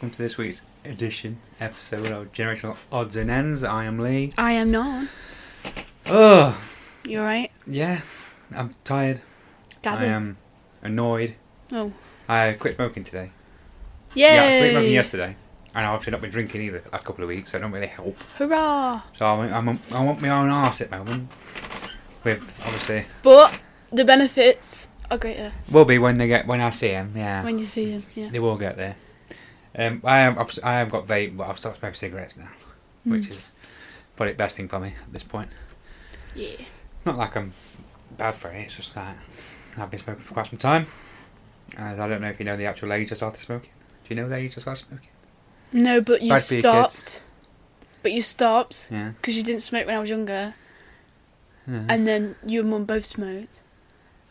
Welcome to this week's edition episode of Generational Odds and Ends. I am Lee. I am not. Oh, You alright? yeah, I'm tired. Gathered. I am annoyed. Oh. I quit smoking today. Yay! Yeah, I quit smoking yesterday. And I've actually not been drinking either the last couple of weeks, so it don't really help. Hurrah! So I'm, I'm, I want my own arse at the moment. With obviously But the benefits are greater will be when they get when I see them. Yeah, when you see them. Yeah. they will get there. Um, I have I've, got vape, but I've stopped smoking cigarettes now, which Mm. is probably the best thing for me at this point. Yeah. Not like I'm bad for it. It's just that I've been smoking for quite some time. As I don't know if you know the actual age I started smoking. Do you know the age I started smoking? No, but you Bad stopped. But you stopped Yeah. because you didn't smoke when I was younger, yeah. and then you and mum both smoked,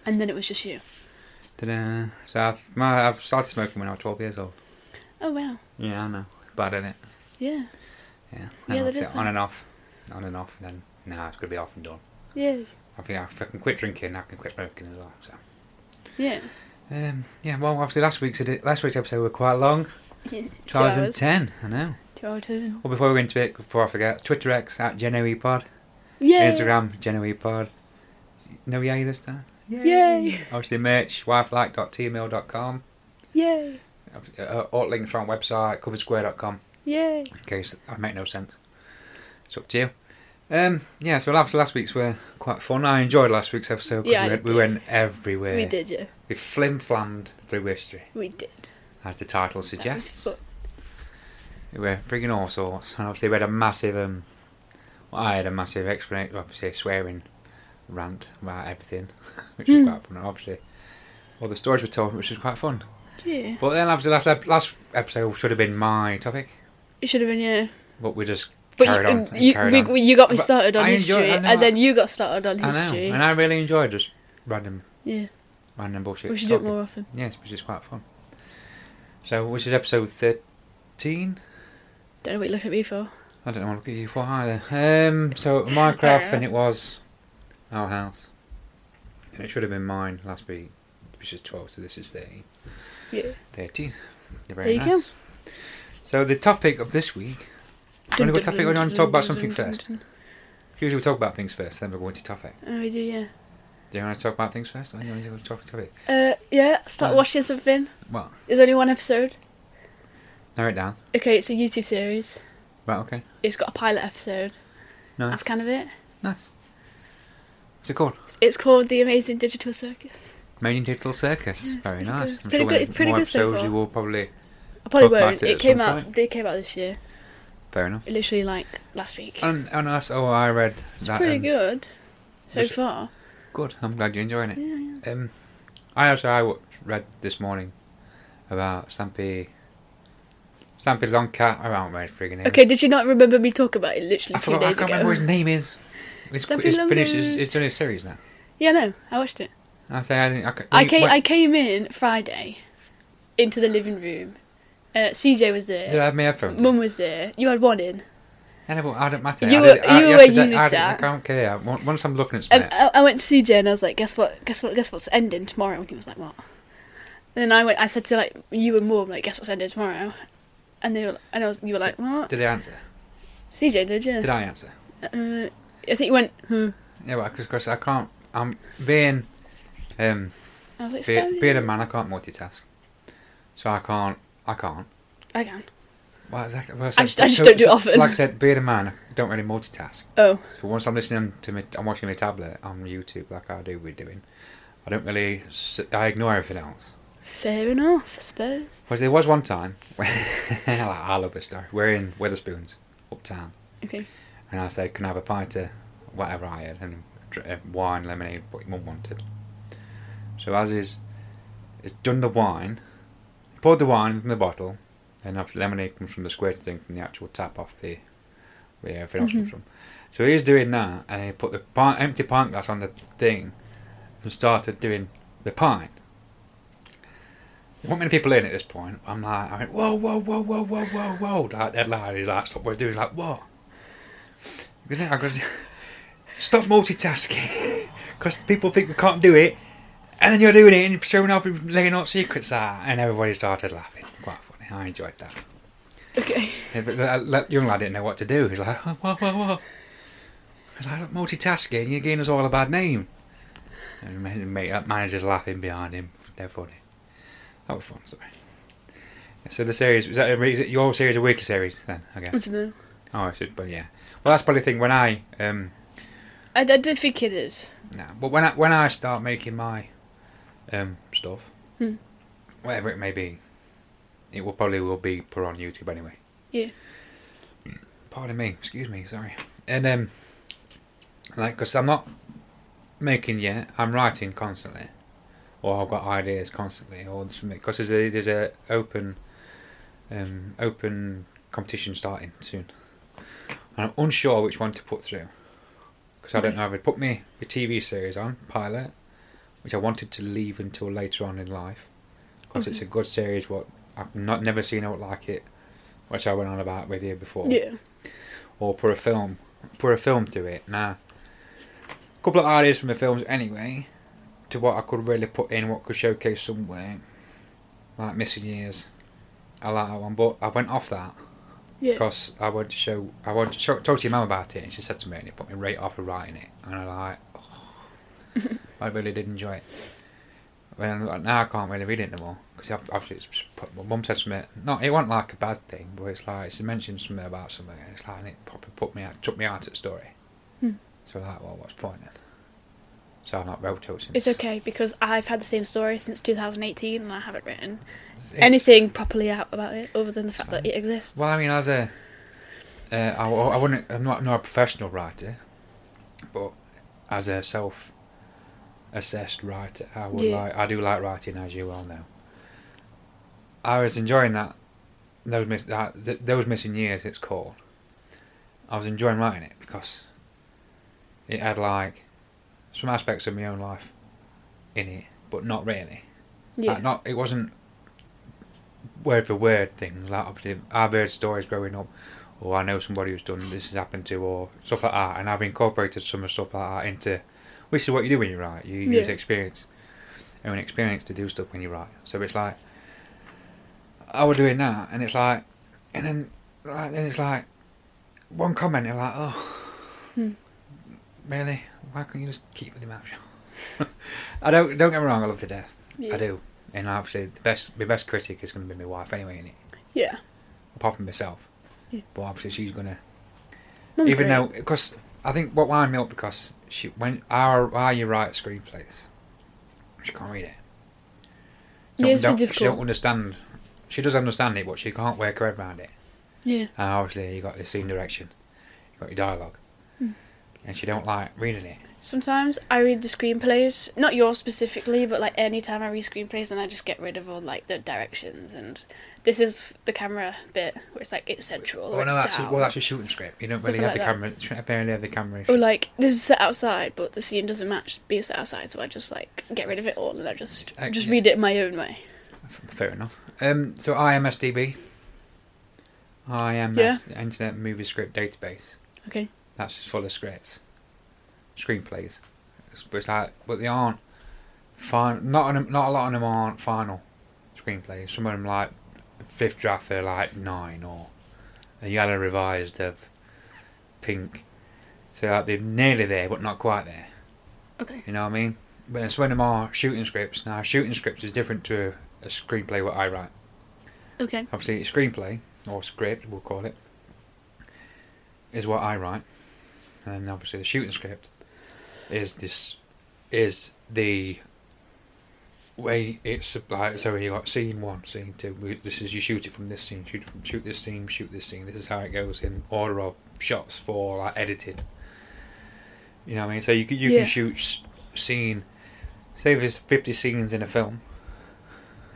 and then it was just you. Ta-da. So I've my, I've started smoking when I was 12 years old. Oh wow. Yeah, I know. Bad in it. Yeah. Yeah. Yeah, that is fun. on and off, on and off, and then now it's gonna be off and done. Yeah. I think if I can quit drinking, I can quit smoking as well. So. Yeah. Um, yeah, well, obviously last week's edi- last week's episode were quite long. Two Two hours and ten. I know. Two hours. Well, before we go into it, before I forget, Twitter X at GenoePod, Yay! Instagram GenoePod. No yay this time. Yay! Obviously merch yflac.teemill.com. Yay! Uh, all links from our website coveredsquare.com. Yay! In case I make no sense, it's up to you. Um, yeah, so last last week's were quite fun. I enjoyed last week's episode because Yeah, we, went, we went everywhere. We did, yeah. We flim flammed through history, We did. as the title suggests. We were frigging all sorts, and obviously we had a massive. Um, well, I had a massive explanation, obviously swearing rant about everything, which was Hmm. quite fun. And obviously, all the stories were told, which was quite fun. Yeah. But then, obviously, last ep- last episode should have been my topic, It should have been, yeah. but we just But carried you, on. you, carried we, on. you got me started on I history, know, and then you got started on I know, history. and I really enjoyed just random, Yeah, random bullshit. we should do it more often. Yes, which is quite fun. So, which is episode thirteen? Don't know what you look at me for. I don't know what to look at you for either. Um, so Minecraft, and it was our house, and it should have been mine last week, which is twelve. So this is 30. Yeah. 30. They're very There you nice. So the topic of this week. Do you want to go topic? Do you want to talk about something first? Usually we talk about things first, then we go into topic. Oh, we do, yeah. Do you want to talk about things first, or do you want to talk about topic? Uh, yeah. Start Um, watching something. Well, There's only one episode. narrow it down. Okay, it's a YouTube series. Right. Okay. It's got a pilot episode. Nice. That's kind of it. Nice. What's it called? It's called The Amazing Digital Circus. Main Digital Circus. Yeah, Very nice. good. I'm Pretty sure good- when pretty more good so episodes you will probably. I probably won't. it It, came out. point. They came out this year. Fair enough. Literally like last week. And, and that's, oh, I read It's that. pretty um, good so was- far. Good. I'm glad you're enjoying it. Yeah, yeah. Um, I also I read this morning about Stampy. Stampy Longcat. I don't know his friggin' name. Okay, did you not remember me talk about it literally I two forgot. I can't ago? remember what his name is. It's, it's finished. It's, it's done a series now. Yeah, no, I watched it. I say I didn't. I, I came. when- I came in Friday, into the living room. Uh, CJ was there. Did I have my headphones? Mum was there. You had one in, I but I don't matter. You I were- did- I, you were where you I, didn't- I don't care. Once I'm looking at something, I, I went to CJ and I was like, "Guess what? Guess what? Guess what's ending tomorrow?" And he was like, "What?" And then I went. I said to like you and Mum, like, "Guess what's ending tomorrow?" And they were, and I was, you were like, "What?" did I answer? CJ did, yeah. Did I answer? Uh, I think you went. Hmm. Yeah, well, because I can't. I'm being, um, I was like, be, being a man. I can't multitask, so I can't. I can't. I can. Well, exactly. Well, I just- I just don't do it often. Like I said, being a man, I don't really multitask. Oh, So once I'm listening to me, I'm watching my tablet on YouTube, like I do. We're doing. I don't really. I ignore everything else. fair enough, I suppose. Because there was one time when I love this story. We're in Wetherspoons, uptown, Okay. and I said, "Can I have a pint of whatever I had and uh, wine, lemonade, what your mum wanted?" So as is, is done the wine, poured the wine from the bottle, and after lemonade comes from the squirt thing from the actual tap off the where everything else comes mm-hmm. from. So he's doing that, and he put the pint, empty pint glass on the thing, and started doing the pint. There weren't many people in at this point. I'm like, I went, whoa, whoa, whoa, whoa, whoa, whoa, whoa. Like. He's like, stop what you're doing. He's like, what? I go, stop multitasking. Because people think we can't do it. And then you're doing it and showing off and laying out secrets out. And everybody started laughing. Quite funny. I enjoyed that. Okay. Yeah, but that, that young lad didn't know what to do. He's like, what, what, what? He's like, multitasking, you're giving us all a bad name. And ma- managers laughing behind him. They're funny. That was fun, sorry. So the series, was that a, your series a weekly series then, I I guess? don't know. Oh, but yeah. Well, that's probably the thing when I, um, I, I don't think it is. no, but when I, when I start making my, um, stuff, Hmm. whatever it may be, it will probably will be put on YouTube anyway. Yeah. Pardon me, excuse me, sorry. And um, like, because I'm not making yet, I'm writing constantly, or I've got ideas constantly, or something. Because there's a there's a open, um, open competition starting soon, and I'm unsure which one to put through. Because I don't know if I'd put me the TV series on pilot, which I wanted to leave until later on in life, because it's mm-hmm. a good series. What I've not never seen out like it, which I went on about with you before Yeah. or put a film put a film to it. Now, a couple of ideas from the films anyway, to what I could really put in, what could showcase somewhere, like missing years. I like that one, but I went off that Yeah. because I wanted to show, I wanted to show, talk to your mum about it, and she said to me, and it put me right off of writing it, and I like, I really did enjoy it. Well, like, now I can't really read it anymore because obviously it's put, my mum said something. No, it wasn't like a bad thing, but it's like she mentioned something about something, and it's like and it probably put me out, took me out of the story. Hmm. So like, well, what's the point then? So I've not wrote it since. It's okay because I've had the same story since 2018 and I haven't written It's- anything properly out about it other than the fact fine. that it exists. Well, I mean, as a, uh, I, I wouldn't, I'm not, not a professional writer, but as a self-assessed writer, I would Yeah. like, I do like writing, as you well know. I was enjoying that, those miss, that, th- those missing years. It's called. I was enjoying writing it because it had like some aspects of my own life in it, but not really. yeah. Like, not it wasn't word for word things. Like obviously I've heard stories growing up, or I know somebody who's done this has happened to, or stuff like that, and I've incorporated some of stuff like that into, which is what you do when you write. You use Yeah. experience, and an experience to do stuff when you write. So it's like I was doing that, and it's like, and then like then it's like one comment, you're like, oh, Hmm. really? Why can't you just keep your mouth shut? I don't don't get me wrong, I love to death. yeah. I do. And obviously, the best, my best critic is going to be my wife anyway, innit? Yeah. Apart from myself. Yeah. But obviously, she's going to. Mum's Even great. though, because I think what wound me up because she when are are you write screenplays, she can't read it. She Yeah, it's don't, been She don't understand. She does understand it, but she can't work her head around it. Yeah. And obviously, you got the scene direction, you got your dialogue, Hmm. and she don't like reading it. Sometimes I read the screenplays, not yours specifically, but like any time I read screenplays, and I just get rid of all like the directions. And this is the camera bit where it's like it's central. Well, no, that's a, well, that's a shooting script. You don't really have the like camera. You don't barely have the camera. Or like this is set outside, but the scene doesn't match being set outside, so I just like get rid of it all and I just just yeah. read it my own way. Fair enough. Um, so IMSDB. IMS, Internet Movie Script Database. Okay. That's just full of scripts, screenplays. But it's like, but they aren't fine. Not on, not a lot of them aren't final screenplays. Some of them like fifth draft they're like nine or a yellow revised of pink. So like they're nearly there, but not quite there. Okay. You know what I mean? But some of them are shooting scripts. Now, shooting scripts is different to a screenplay what I write. Okay. Obviously, a screenplay or script, we'll call it, is what I write, and obviously the shooting script is this is the way it's like. So you got scene one, scene two. This is you shoot it from this scene, shoot from shoot this scene, shoot this scene. This is how it goes in order of shots for like editing. You know what I mean? So you can you Yeah. can shoot s- scene. Say there's fifty scenes in a film.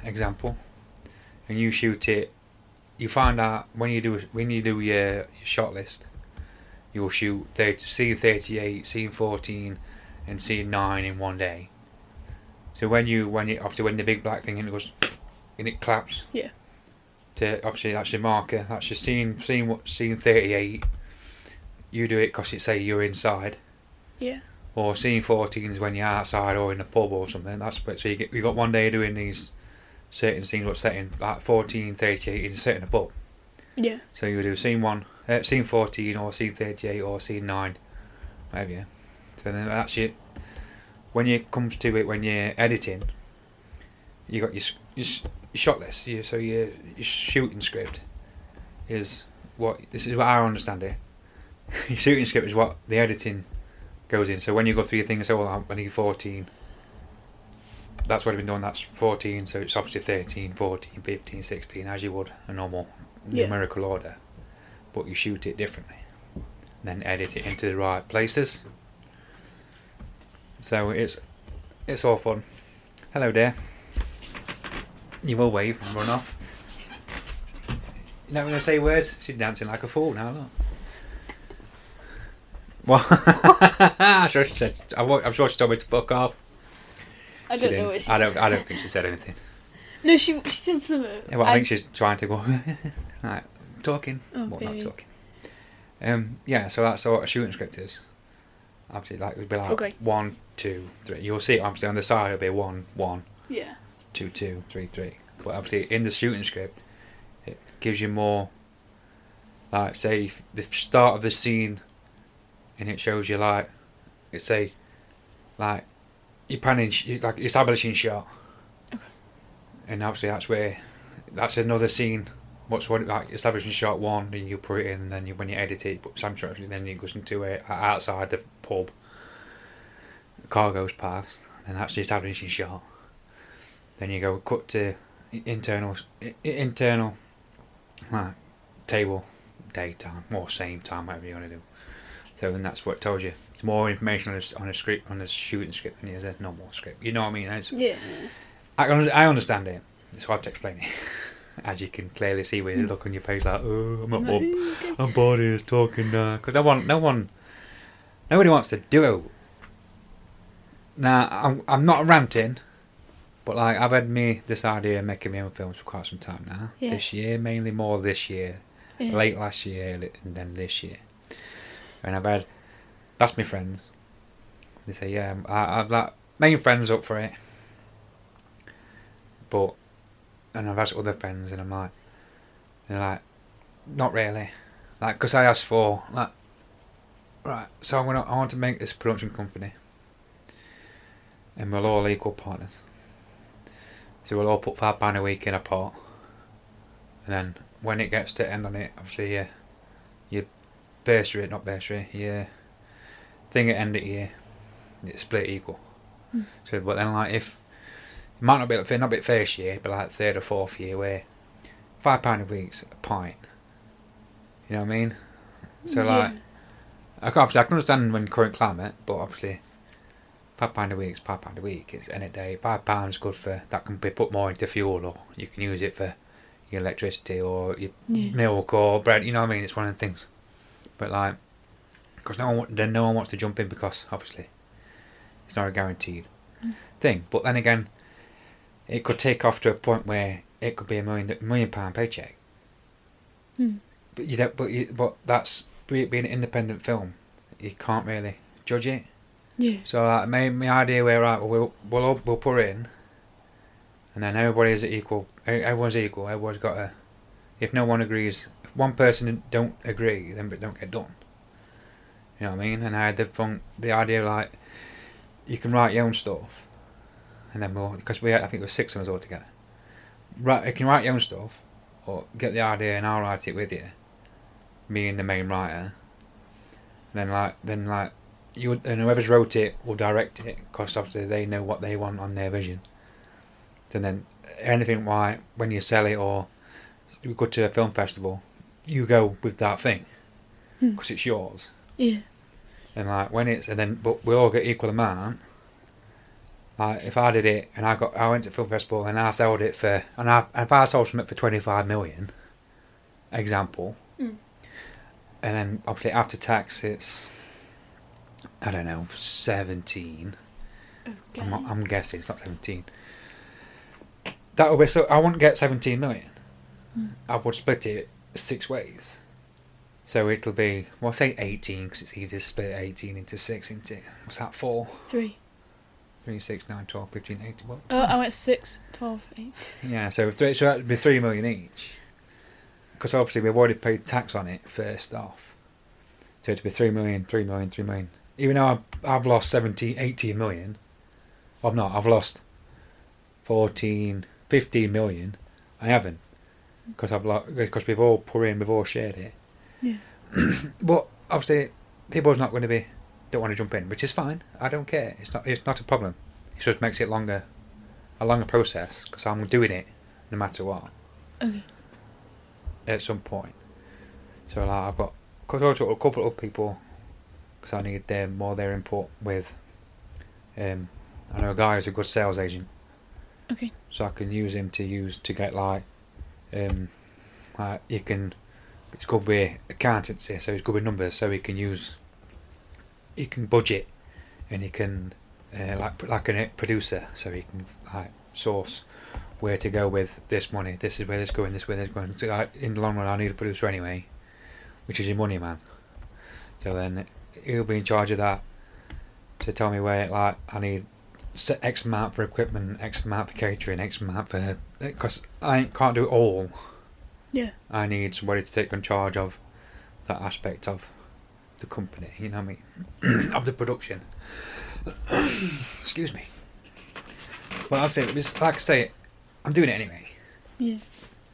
Example and you shoot it. You find out when you do when you do your, your shot list, you'll shoot 30, scene thirty eight, scene fourteen, and scene nine in one day. So when you when you after when the big black thing and it goes and it claps. Yeah. To obviously that's your marker. That's your scene scene what scene thirty eight. You do it because it say you're inside. Yeah. Or scene fourteen is when you're outside or in a pub or something. That's but so you get you got one day doing these certain scenes were set in like 14, 38 in certain above. Yeah. So you do scene one, uh, scene 14, or scene 38, or scene 9, whatever. Yeah. So then actually, when it comes to it, when you're editing, you got your, your, your shot list. You, so your, your shooting script is what this is what I understand it. your shooting script is what the editing goes in. So when you go through your thing and say, "Well, I need 14," that's what I've been doing. That's 14. So it's obviously 13, 14, 15, 16, as you would a normal Yeah. numerical order, but you shoot it differently, and then edit it into the right places. So it's it's all fun. Hello there. You will wave and run off. You're not going to say words. She's dancing like a fool now. Look. What? I'm sure she said. I'm sure she told me to fuck off. I don't know what she I don't. I don't think she said anything. No, she she said something. Yeah, well, I, think she's trying to go. right, talking, Oh, not talking. Um, yeah, so that's what a shooting script is. Obviously, like it would be like Okay. one, two, three. You'll see it obviously on the side. It'll be one, one, Yeah. two, two, three, three. But obviously, in the shooting script, it gives you more. Like, say, the start of the scene, and it shows you like, it's say, like, you're panning, like establishing shot, Okay. and obviously that's where, that's another scene. What's what like establishing shot one, and you put it in, and then you, when you edit it, put some shot, then it goes into it uh, outside the pub. The car goes past, and that's the establishing shot. Then you go cut to internal, internal, like table, daytime or same time, whatever you want to do. So then that's what tells you. It's more information on a, on a script, on a shooting script than it is a normal script. You know what I mean? It's, Yeah. I, I understand it. It's hard to explain it. As you can clearly see with the hmm. look on your face, like, oh, I'm not, bored. I'm bored of this talking now. Because no one, no one, nobody wants to do. It. Now, I'm, I'm not ranting, but like I've had me this idea of making my own films for quite some time now. Yeah. This year, mainly more this year, Yeah. late last year, and then this year. And I've had, that's my friends. They say, yeah, I, I've like main friends up for it, but, and I've asked other friends, and I'm like, they're like, not really, like, because I asked for like, right, so I'm gonna, I want to make this production company, and we're all equal partners. So we'll all put five pound a week in a pot, and then when it gets to end on it, obviously, yeah, your bursary, not bursary, your thing at end of year, it's split equal. Mm. So, but then like if might not be not be first year, but like third or fourth year, where five pound a week's a pint. You know what I mean? So like, I can, obviously I can understand when current climate, but obviously. Five pound a week is five pound a week. It's any day. Five pounds good for that can be put more into fuel, or you can use it for your electricity or your Yeah. milk or bread. You know what I mean? It's one of the things. But like, because no one then no one wants to jump in because obviously it's not a guaranteed Mm. thing. But then again, it could take off to a point where it could be a million million pound paycheck. Hmm. But you don't. But you, but that's be- being an independent film. You can't really judge it. Yeah. So like, my my idea where right, well, we'll we'll all- we'll put it in, and then everybody is equal. Everyone's equal. Everyone's got a. If no one agrees, if one person don't agree, then it don't get done. You know what I mean? And I had the fun, the idea like, you can write your own stuff, and then we'll because we had, I think it was six of us all together. Right, you can write your own stuff, or get the idea and I'll write it with you. Me and the main writer. then like then like you and whoever's wrote it will direct it because obviously they know what they want on their vision. And then anything why when you sell it or you go to a film festival, you go with that thing Hmm. because it's yours. Yeah. And like when it's and then but we'll all get equal amount. Like if I did it and I got I went to film festival and I sold it for and I if I sold something for twenty five million, example, Mm. and then obviously after tax it's I don't know seventeen. Okay. I'm, I'm guessing it's not seventeen. That would be so. I wouldn't get seventeen million. Mm. I would split it six ways. So it'll be well, say eighteen because it's easy to split eighteen into six into what's that four? Three. 3, 6, 9, 12, 15, 18. What? Oh, I went 6, 12, 8. Yeah, so, three, so that'd be 3 million each. Because obviously we've already paid tax on it first off. So it'd be 3 million, 3 million, 3 million. Even though I've, I've lost 17, 18 million. Well, I've not, I've lost 14, 15 million. I haven't. Because I've lost, because we've all put in, we've all shared it. Yeah. but obviously, people's not going to be, don't want to jump in, which is fine. I don't care. It's not, it's not a problem. It just makes it longer, a longer process because I'm doing it no matter what Okay. at some point. So like, I've got got to talk to a couple of people because I need their more their input with. Um, I know a guy who's a good sales agent, Okay. so I can use him to use to get like, um, like you can. It's good with accountancy, so it's good with numbers, so he can use. He can budget, and he can, uh, like like a producer, so he can like source where to go with this money. This is where this going. This is where this going. So I, in the long run, I need a producer anyway, which is your money man. So then he'll be in charge of that to tell me where like I need X amount for equipment, X amount for catering, X amount for because I can't do it all. Yeah. I need somebody to take on charge of that aspect of the company. You know what I mean? of the production. Excuse me. But I'll say, like I say, I'm doing it anyway. Yeah.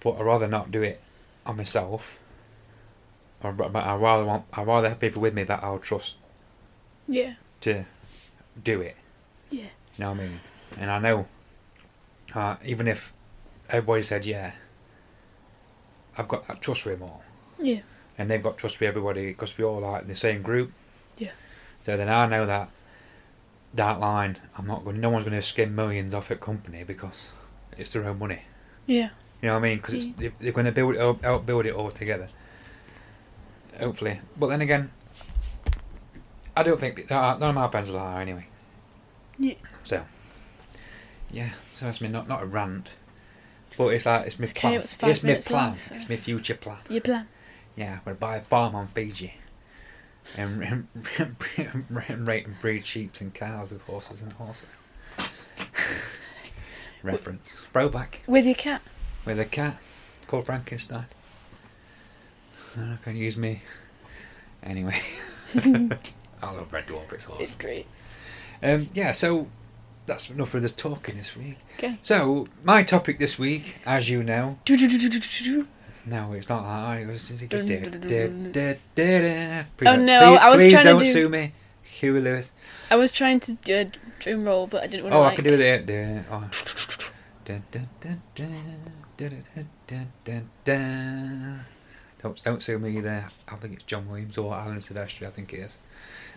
But I'd rather not do it on myself. I'd, but I'd rather want, I'd rather have people with me that I'll trust Yeah. to do it. Yeah. You know what I mean? And I know, uh, even if everybody said yeah, I've got that trust for him all. Yeah. And they've got trust for everybody because we all like in the same group. Yeah. So then I know that that line, I'm not going. No one's going to skim millions off a company because it's their own money. Yeah. You know what I mean? Because it's they- they're going to build it, out, outbuild it all together. Hopefully, but then again, I don't think that none of my pencils are anyway. Yeah. So, yeah. So it's me not not a rant, but it's like it's my It's okay, plan. it it's my plan. long, so- It's my future plan. Your plan. Yeah, I'm gonna buy a farm on Fiji, and, and, and rate and breed sheep and cows with horses and horses. Reference. Throwback With your cat. with a cat called Frankenstein. And I can use me. Anyway. I love Red Dwarf, it's awesome. It's great. Um, yeah, so that's enough of this talking this week. Okay. So, my topic this week, as you know, Oh no, it's not that. It was Oh no, I was trying trying don't to do... sue me, Huey Lewis. I was trying to do a drum roll, but I didn't want to. Oh. I could do it. Don't, don't sue me there. I think it's John Williams or Alan Silvestri. I think it is.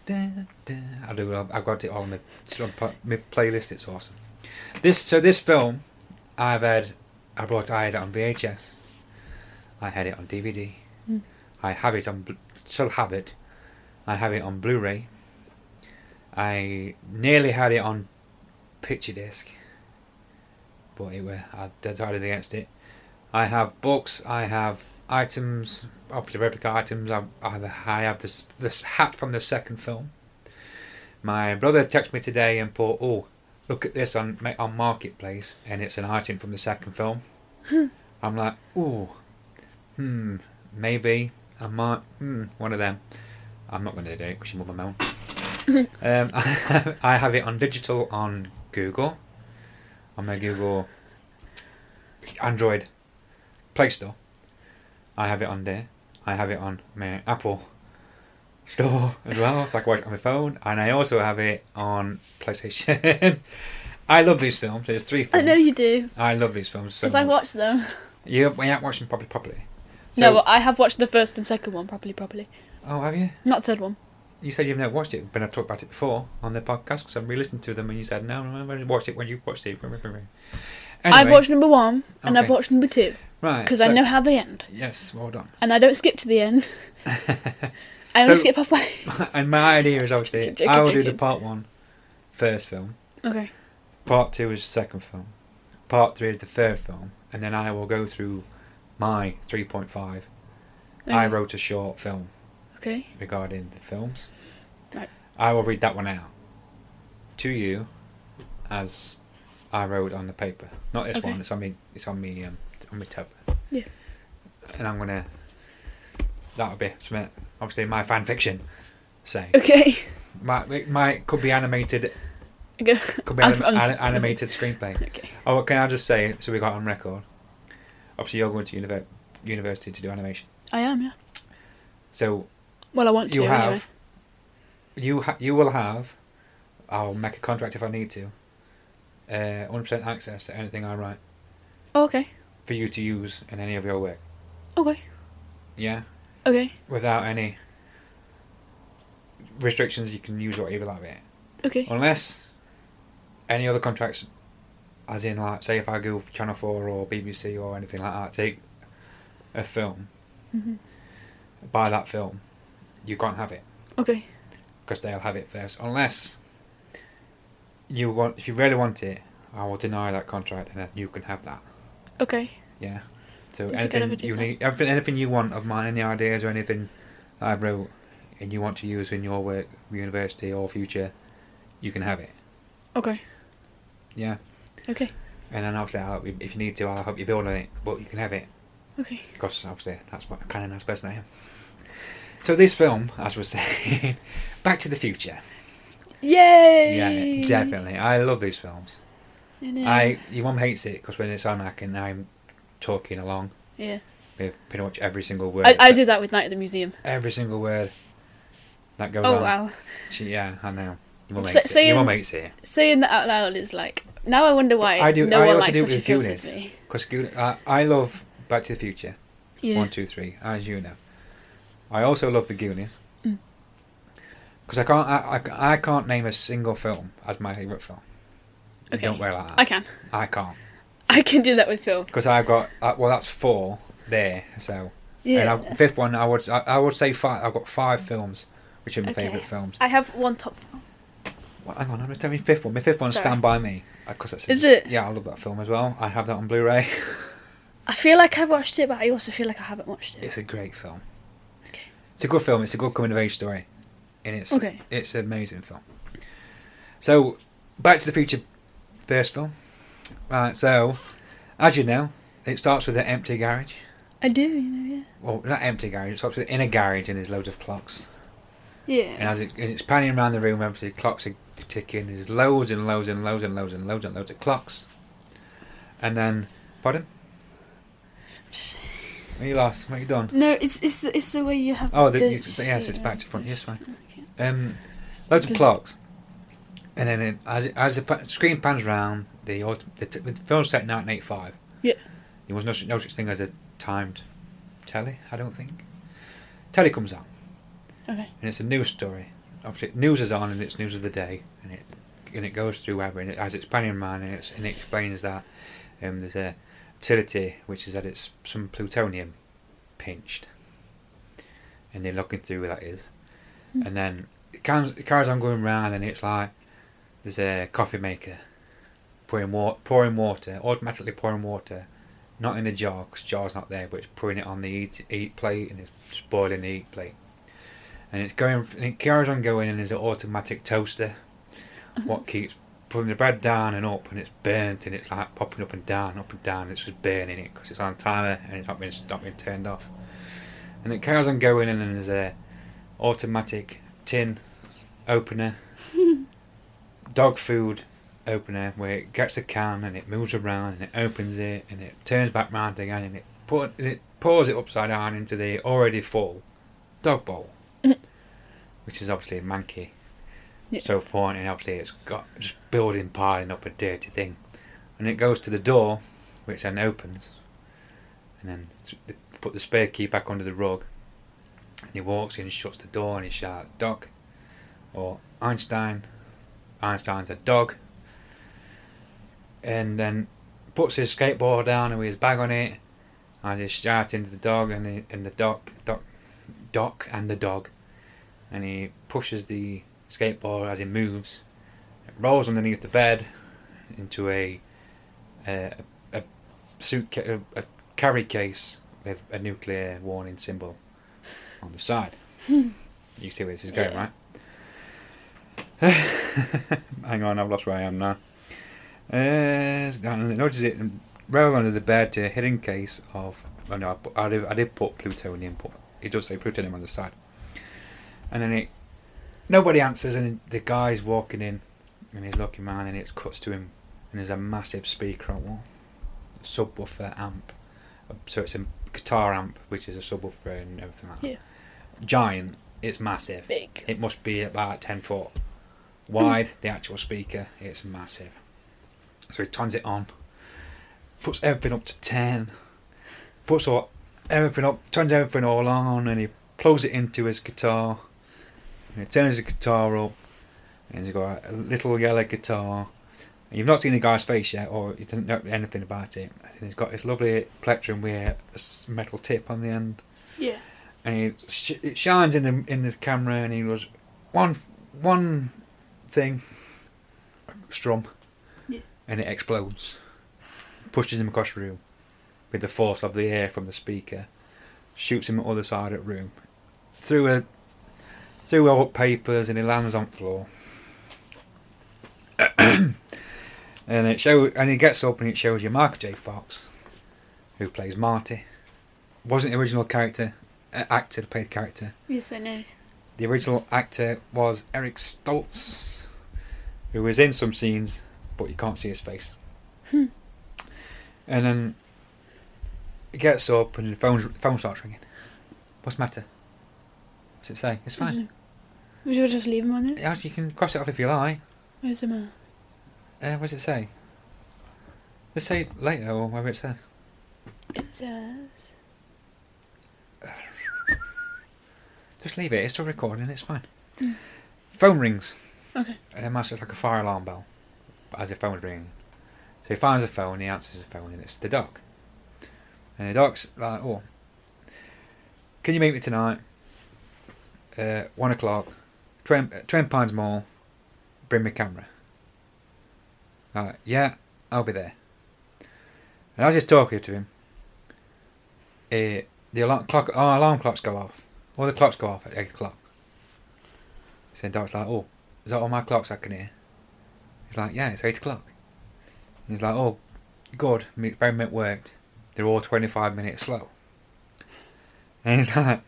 I do. I've got it all on my, my playlist. It's awesome. This so this film, I've had. I brought I had it on VHS I had it on DVD. Hmm. I have it on. Still have it. I have it on Blu-ray. I nearly had it on picture disc, but it were I decided against it. I have books. I have items, obviously replica items. I, I I have this this hat from the second film. My brother texted me today and put, "Oh, look at this on on Marketplace," and it's an item from the second film. I'm like, "Ooh, hmm, maybe I might, hmm, one of them." I'm not going to do it because you your mother moan. um, I have it on digital on Google, on my Google Android Play Store. I have it on there. I have it on my Apple Store as well, so I can watch it on my phone. And I also have it on PlayStation. I love these films. There's three films. I know you do, I love these films so because I watch them. You, well, you haven't watched them properly, properly. no, So- but I have watched the first and second one properly, properly. Oh, have you? Not the third one. You said you've never watched it, but I've talked about it before on the podcast because I've re-listened to them, and you said no, I've only watched it when you watched it. Anyway, I've watched number one and I've watched number two right because I know how they end, Yes, well done. and I don't skip to the end. I only So- skip halfway. and my idea is obviously Joking, I will do the part one first film, okay. part two is the second film, part three is the third film, and then I will go through my 3.5. I wrote a short film Okay. regarding the films. Right. I will read that one out to you, as I wrote on the paper. Not this Okay. one. It's on me. It's on me. Um, on my tablet. Yeah. And I'm gonna. That'll be something. Obviously, my fan fiction. Say. Okay. My, it might could be animated. Go. Could be anim- an- animated screenplay. Okay. Oh, can I just say so we got on record? Obviously, you're going to univer- university to do animation. I am, yeah. So Well, I want to. you have, Anyway. you ha- you will have. I'll make a contract if I need to. Uh, 100% access to anything I write Oh, okay. for you to use in any of your work. Okay. Yeah, Okay. without any restrictions. You can use whatever you like with it, Okay. unless any other contracts, as in like say if I go for Channel Four or BBC or anything like that, take a film, hmm buy that film, you can't have it. Okay. because they'll have it first. Unless you want, if you really want it, I will deny that contract, and then you can have that. Okay. Yeah. So Does anything you need, everything, anything you want of mine, any ideas or anything I wrote, and you want to use in your work, university or future, you can have it. Okay. Yeah. Okay. And then help you, if you need to, I'll help you build on it, but you can have it Okay. because obviously that's what kind of nice person I am. So this film, as we're saying, Back to the Future. Yay! Yeah, definitely. I love these films. I know. I your mum hates it because when it's on, I can I'm talking along Yeah. with pretty much every single word. I, I did that with Night at the Museum. every single word that goes Oh on. wow. She, yeah, I know. Your mum hates it. Your mum hates it Saying that out loud is like now I wonder why I do- no I one also likes do it with films with Goonies. me. because I, I love Back to the Future Yeah. one, two, three, as you know. I also love the Goonies Mm. because I can't I, I, I can't name a single film as my favourite film. Okay. Don't worry like that. I can. I can't I can do that with film. because I've got uh, well that's four there so. Yeah. And I, fifth one, I would I, I would say five. I've got five films, which are my Okay. favourite films. I have one top film. Well, hang on, I'm going to tell you my fifth one. My fifth one Sorry. Stand By Me. Because that's Is it? Yeah, I love that film as well. I have that on Blu-ray. I feel like I've watched it, but I also feel like I haven't watched it. it's a great film. Okay. It's a good film. It's a good coming of age story, and it's Okay. it's an amazing film. So, Back to the Future, first film. Right. So, as you know, it starts with an empty garage. I do, you know, yeah. Well, not empty garage. It starts with in a garage, and there's loads of clocks. Yeah. And as it, and it's panning around the room, obviously clocks are ticking. There's loads and loads and loads and loads and loads and loads of clocks. And then, pardon? Are you lost? What you done? No, it's it's it's the way you have. Oh, the, the you, yes, it's back to front. Yes, fine. Okay. Um, loads of clocks. And then it, as it, as the screen pans round, the, the, the film's set in 1985. Yeah. There was no, no such thing as a timed telly, I don't think. Telly comes on. Okay. and it's a news story. Obviously, news is on, and it's news of the day, and it and it goes through ever, and it, as it's panning around, and, it's, and it explains that um, there's a facility which is that it's some plutonium pinched, and they're looking through where that is, Hmm. and then it carries, it carries on going round, and it's like there's a coffee maker pouring water, pouring water, automatically pouring water. Not in the jar, because jar's not there, but it's pouring it on the eat, eat plate and it's boiling the eat plate and it's going and it carries on going and there's an automatic toaster. What keeps putting the bread down and up and it's burnt and it's like popping up and down up and down. It's just burning it because it's on timer and it's not being not being turned off. And it carries on going and there's a automatic tin opener dog food opener where it gets the can and it moves around and it opens it and it turns back round again and it put and it pours it upside down into the already full dog bowl which is obviously a manky. Yeah. So point, and obviously it's got just building, piling up a dirty thing, and it goes to the door, which then opens, and then they put the spare key back under the rug, and he walks in, shuts the door, and he shouts, "Doc," or Einstein. Einstein's a dog, and then puts his skateboard down and with his bag on it, and he's shouting to the dog, and the, and the dog, dog, Doc and the dog, and he pushes the skateboard as he moves. It rolls underneath the bed into a a, a suitcase, a, a carry case with a nuclear warning symbol on the side. you see where this is going, Yeah. right? Hang on, I've lost where I am now. Uh, notice it roll under the bed to a hidden case of. Oh no, I, I, did, I did put plutonium, but it does say plutonium on the side. And then it. Nobody answers, and the guy's walking in, and he's looking around, and it cuts to him, and there's a massive speaker on wall, a subwoofer amp. Uh, so it's a guitar amp, which is a subwoofer and everything like that. Yeah. Giant. It's massive. Big. It must be about 10 foot wide, the actual speaker. It's massive. So he turns it on, puts everything up to 10, puts all, everything up, turns everything all on, and he plugs it into his guitar. And he turns the guitar up, and he's got a little yellow guitar. And you've not seen the guy's face yet, or you don't know anything about it. And he's got this lovely plectrum with a metal tip on the end Yeah. and he sh- it shines in the in the camera, and he was one one thing strum, Yeah. and it explodes, pushes him across the room with the force of the air from the speaker, shoots him at the other side of the room, through a through old papers, and he lands on the floor. and it show and he gets up and it shows you Mark J. Fox, who plays Marty. Wasn't the original character uh, actor that played the character. Yes, I know. The original actor was Eric Stoltz, who was in some scenes, but you can't see his face. Hmm. And then he gets up and the phone, phone starts ringing. What's the matter? What's it say? It's fine. We should just leave him on it. Yeah, you can cross it off if you like. Where's the mouse? Uh, what does it say? Just say later or whatever it says. It says. Just leave it. It's still recording. It's fine. Mm. Phone rings. Okay. And then it's like a fire alarm bell, as if phone's ringing. So he finds the phone, he answers the phone, and it's the Doc. And the Doc's like, "Oh, can you meet me tonight? Uh, one o'clock, Twin Twin Pines Mall. Bring me camera." Like, yeah, I'll be there. And I was just talking to him. Uh, the alarm clock, our alarm clocks go off. All the clocks go off at eight o'clock. So the Doc's like, "Oh." Is that all my clocks I can hear? He's like, yeah, it's 8 o'clock. He's like, oh, good, experiment worked. They're all 25 minutes slow. And he's like,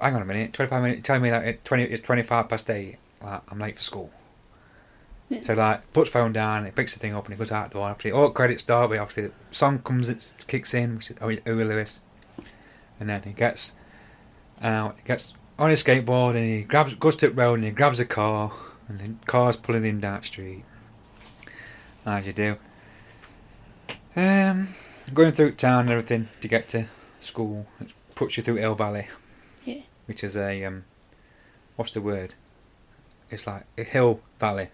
hang on a minute, 25 minutes, telling me that it 20, it's 25 past 8, like, I'm late for school. Yeah. So like, puts phone down, he picks the thing up and he goes out the door. Obviously, all credits start, but obviously the song comes, it kicks in, which is oh, Huey Lewis. And then he gets out, he gets on his skateboard and he grabs goes to the road and he grabs a car and the car's pulling in down the street. As you do. Um, going through town and everything to get to school. It puts you through Hill Valley. Yeah. Which is a um, what's the word? It's like a hill valley,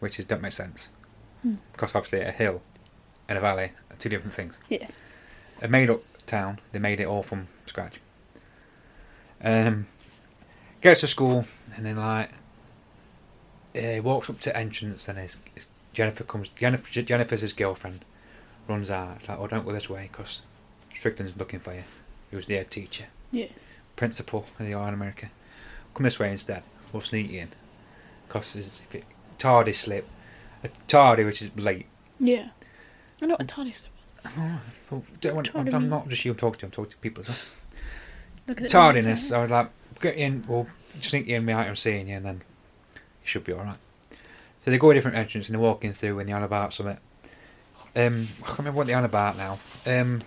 which is don't make sense Hmm. because obviously a hill and a valley are two different things. Yeah. A made up town. They made it all from scratch. Um, gets to school and then like uh, walks up to entrance and his, his Jennifer comes. Jennifer, Jennifer's his girlfriend. Runs out. It's like, oh, don't go this way because Strickland's looking for you. He was the head teacher, Yeah. principal in the Iron America. Come this way instead. We'll sneak you in. Because if it tardy slip, a tardy which is late. Yeah. I know what a tardy slip. Oh, well, don't I'm, I'm not just you I'm talking to. I'm talking to people as well. Look at tardiness. I was like, get in, we'll sneak you in without him seeing you, and then you should be all right. So they go a different entrance and they're walking through, and they're on about something. Um, I can't remember what they're on about now. Um,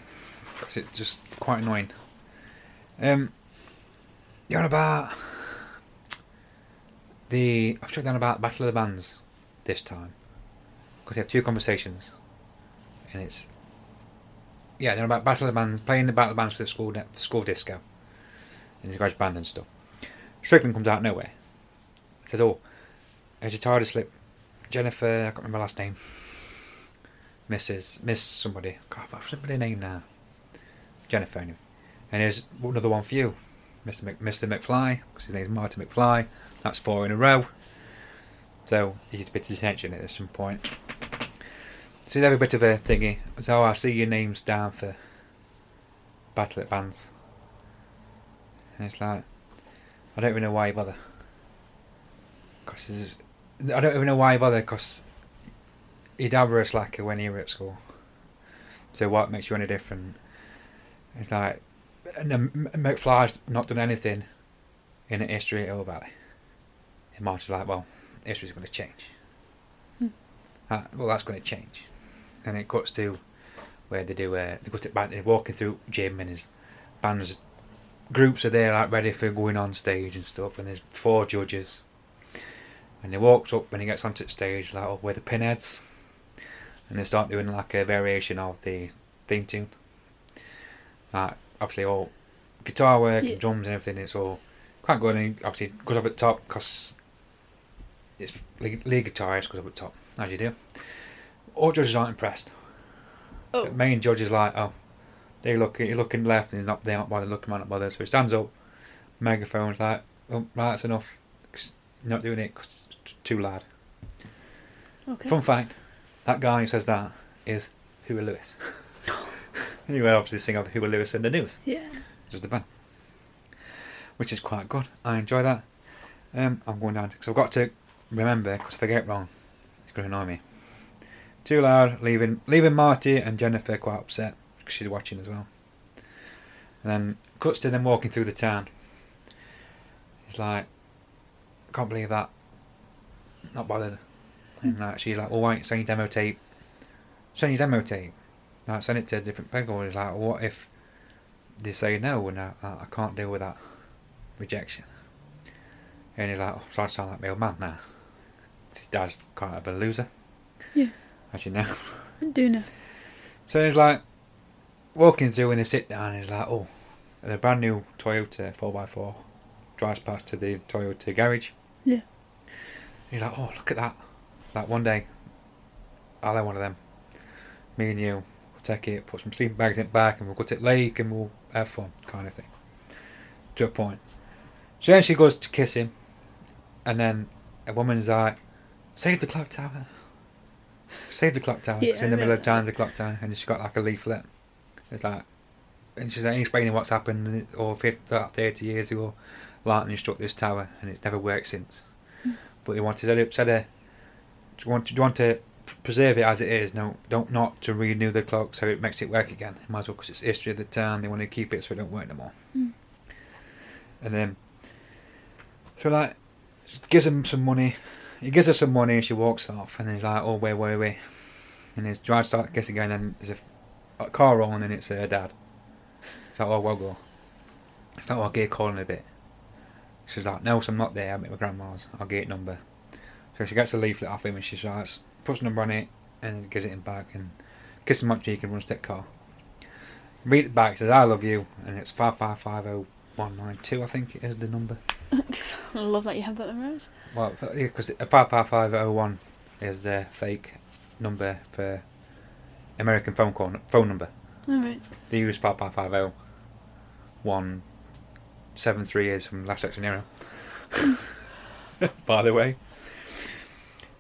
because it's just quite annoying. Um, they're on about the. I've checked down about Battle of the Bands this time because they have two conversations, and it's yeah, they're about Battle of the Bands, playing the Battle of the Bands for the school for school disco, and the garage band and stuff. Strickland comes out of nowhere. Says, "Oh, there's your tardy slip, Jennifer. I can't remember her last name. Mrs. Miss somebody. God, what's somebody's name now? Jennifer. Anyway. And here's another one for you, Mr. Mc, Mr. McFly, because his name's Martin McFly. That's four in a row. So he gets a bit of attention at some point. So have a bit of a thingy. So I see your names down for Battle at Bands. And it's like, I don't even know why you bother. Cause I don't even know why you bother because dad were a slacker when he were at school. So what makes you any different? It's like, and McFly's not done anything in the history of Hill Valley. And Marge is like, well, history's going to change. Hmm. Uh, well, that's going to change. And it cuts to where they do, uh, they go to back, they're walking through Jim and his band's groups are there, like ready for going on stage and stuff. And there's four judges. And he walks up when he gets onto the stage, like, oh, we're the pinheads. And they start doing like a variation of the theme tune. Like, obviously, all guitar work Yeah. and drums and everything, it's all quite good. And obviously goes up at the top because it's lead, lead guitarist goes up at the top, as you do. All judges aren't impressed. Oh. The main judge is like, oh, they look, you're looking left and he's not, they're not bothered, looking man not bothered. So he stands up, megaphone's like, oh, right, that's enough. 'Cause you're not doing it 'cause it's too loud. Okay. Fun fact: that guy who says that is Huey Lewis. you will obviously sing of Huey Lewis in the news, Yeah. just the band, which is quite good. I enjoy that. Um, I'm going down because I've got to remember because if I get it wrong, it's going to annoy me. Too loud, leaving leaving Marty and Jennifer quite upset because she's watching as well. And then cuts to them walking through the town. He's like, I can't believe that. Not bothered. And like, she's like, oh, why don't you send your demo tape? Send your demo tape. Like, send it to a different people. He's like, what if they say no and I, I I can't deal with that rejection? And he's like, oh, so I sound like my old man now. His dad's kind of a loser. Yeah. As you know. I do know. So he's like walking through and they sit down and he's like, oh, and a brand new Toyota 4x4 drives past to the Toyota garage. Yeah. He's like, oh, look at that. Like one day, I'll have one of them. Me and you we'll take it, put some sleeping bags in it back, and we'll go to the lake and we'll have fun, kind of thing. To a point. So then she goes to kiss him, and then a woman's like, save the clock tower. Save the clock tower. Yeah, It's in the middle of town, the clock tower, and she's got like a leaflet. It's like, and she's like, explaining what's happened, or 50, 30 years ago, lightning struck this tower, and it's never worked since. But they wanted to said, uh, do you want to, do you want to preserve it as it is? No, don't not to renew the clock so it makes it work again. Might as well because it's history of the town. They want to keep it so it don't work no more. Mm. And then, so like, gives him some money. He gives her some money and she walks off. And then he's like, oh, where were we? And his drive starts kissing again. And there's a, a car on and it's her dad. It's like, oh, well, go. It's like, oh, I'll get a a bit. She's like, no, so I'm not there. I'm at my grandma's. I'll get number. So she gets a leaflet off him and she starts, puts a number on it and gives it him back and kisses him on cheek and runs to the car. Reads it back, says, I love you. And it's 5550192, I think it is the number. I love that you have that memorised. Well, because 55501 is the fake number for American phone call phone number. Alright. They use 5550 173 is from Last Action Hero. By the way.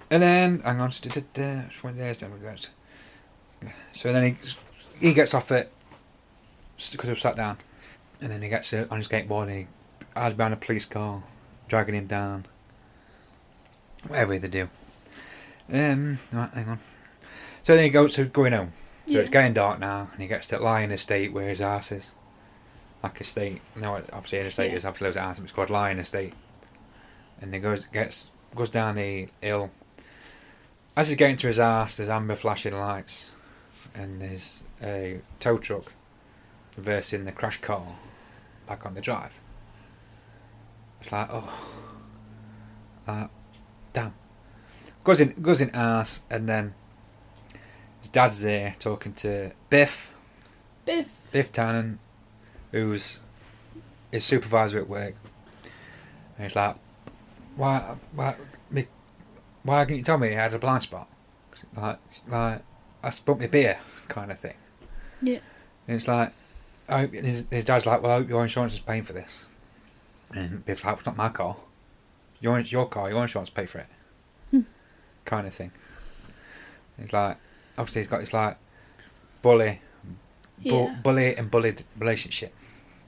And then, hang on, there's then we go. So then he he gets off it because he was sat down, and then he gets on his skateboard and he hides behind a police car, dragging him down. Whatever they do. Um, right, hang on. So then he goes to going home. So Yeah. it's getting dark now, and he gets to Lyon Estate where his ass is. Like estate. No, obviously an estate Yeah. is obviously of ass, but it's called Lyon Estate. And then goes gets goes down the hill. As he's getting to his ass, there's amber flashing lights, and there's a tow truck reversing the crash car back on the drive. It's like, oh, uh, damn. Goes in, goes in ass, and then his dad's there talking to Biff, Biff. Biff Tannen, who's his supervisor at work. And he's like, why, why, me, why didn't you tell me I had a blind spot? Like, like, I spilled my beer, kind of thing. Yeah. And it's like, I hope, his, his dad's like, well, I hope your insurance is paying for this. And Biff's like, it's not my car. Your, your car, your insurance pay for it. Hmm. Kind of thing. It's like, obviously he's got this like, bully, bu- Yeah. bully and bullied relationship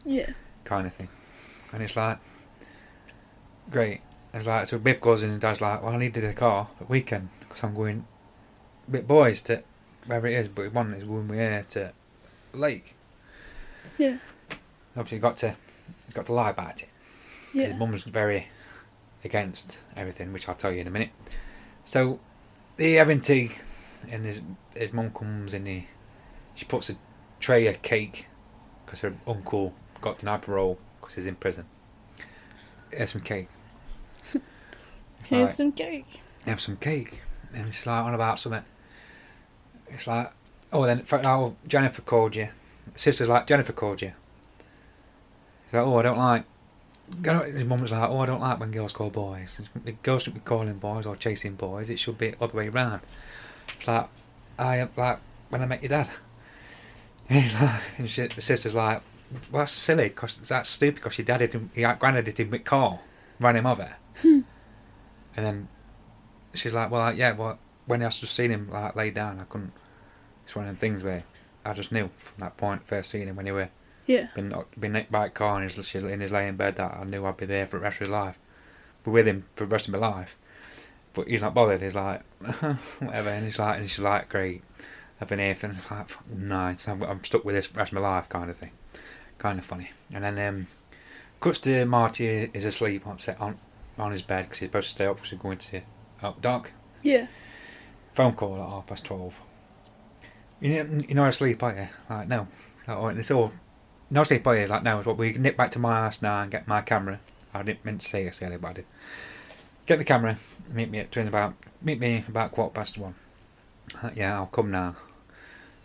Yeah. kind of thing. And it's like, great. And like, so Biff goes in and dad's like, well, I needed a car at weekend because I'm going with boys to wherever it is, but he wanted when we here to lake. Yeah. Obviously, got to got to lie about it. Yeah. His mum's very against everything, which I'll tell you in a minute. So, the having tea, and his his mum comes in, and he, she puts a tray of cake because her uncle got denied parole because he's in prison. Here's some cake. Here's Right. some cake. have some cake. And it's like on about something. It's like, oh, then oh, Jennifer called you. Sister's like, Jennifer called you. He's like, oh, I don't like. His mum was like, oh, I don't like when girls call boys. The girls shouldn't be calling boys or chasing boys. It should be the other way round. It's like, I like when I met your dad. And he's like, and she, the sister's like, well, that's silly because that's stupid because your dad him, your granddad with car, ran him over. And then she's like, well, yeah, well, when I just seen him like lay down, I couldn't. It's one of them things where I just knew from that point, first seeing him when he were Yeah. been been nicked by a car and he's in his lay in bed, that I knew I'd be there for the rest of his life, be with him for the rest of my life. But he's not bothered. He's like, whatever, and he's like, and she's like, great, I've been here for like nice. I'm, I'm stuck with this for the rest of my life, kind of thing. Kind of funny. And then um, cuts to Marty is asleep on set on on his bed because he's supposed to stay up because he's going to oh, dark. Yeah. Phone call at half past twelve. You know, you're not asleep, are you? Like, no. It's all. No sleep, are you? Like, no. It's what we can nip back to my house now and get my camera. I didn't meant to say this earlier, but I did. Get the camera. Meet me at twins about. Meet me about quarter past one. Uh, yeah, I'll come now.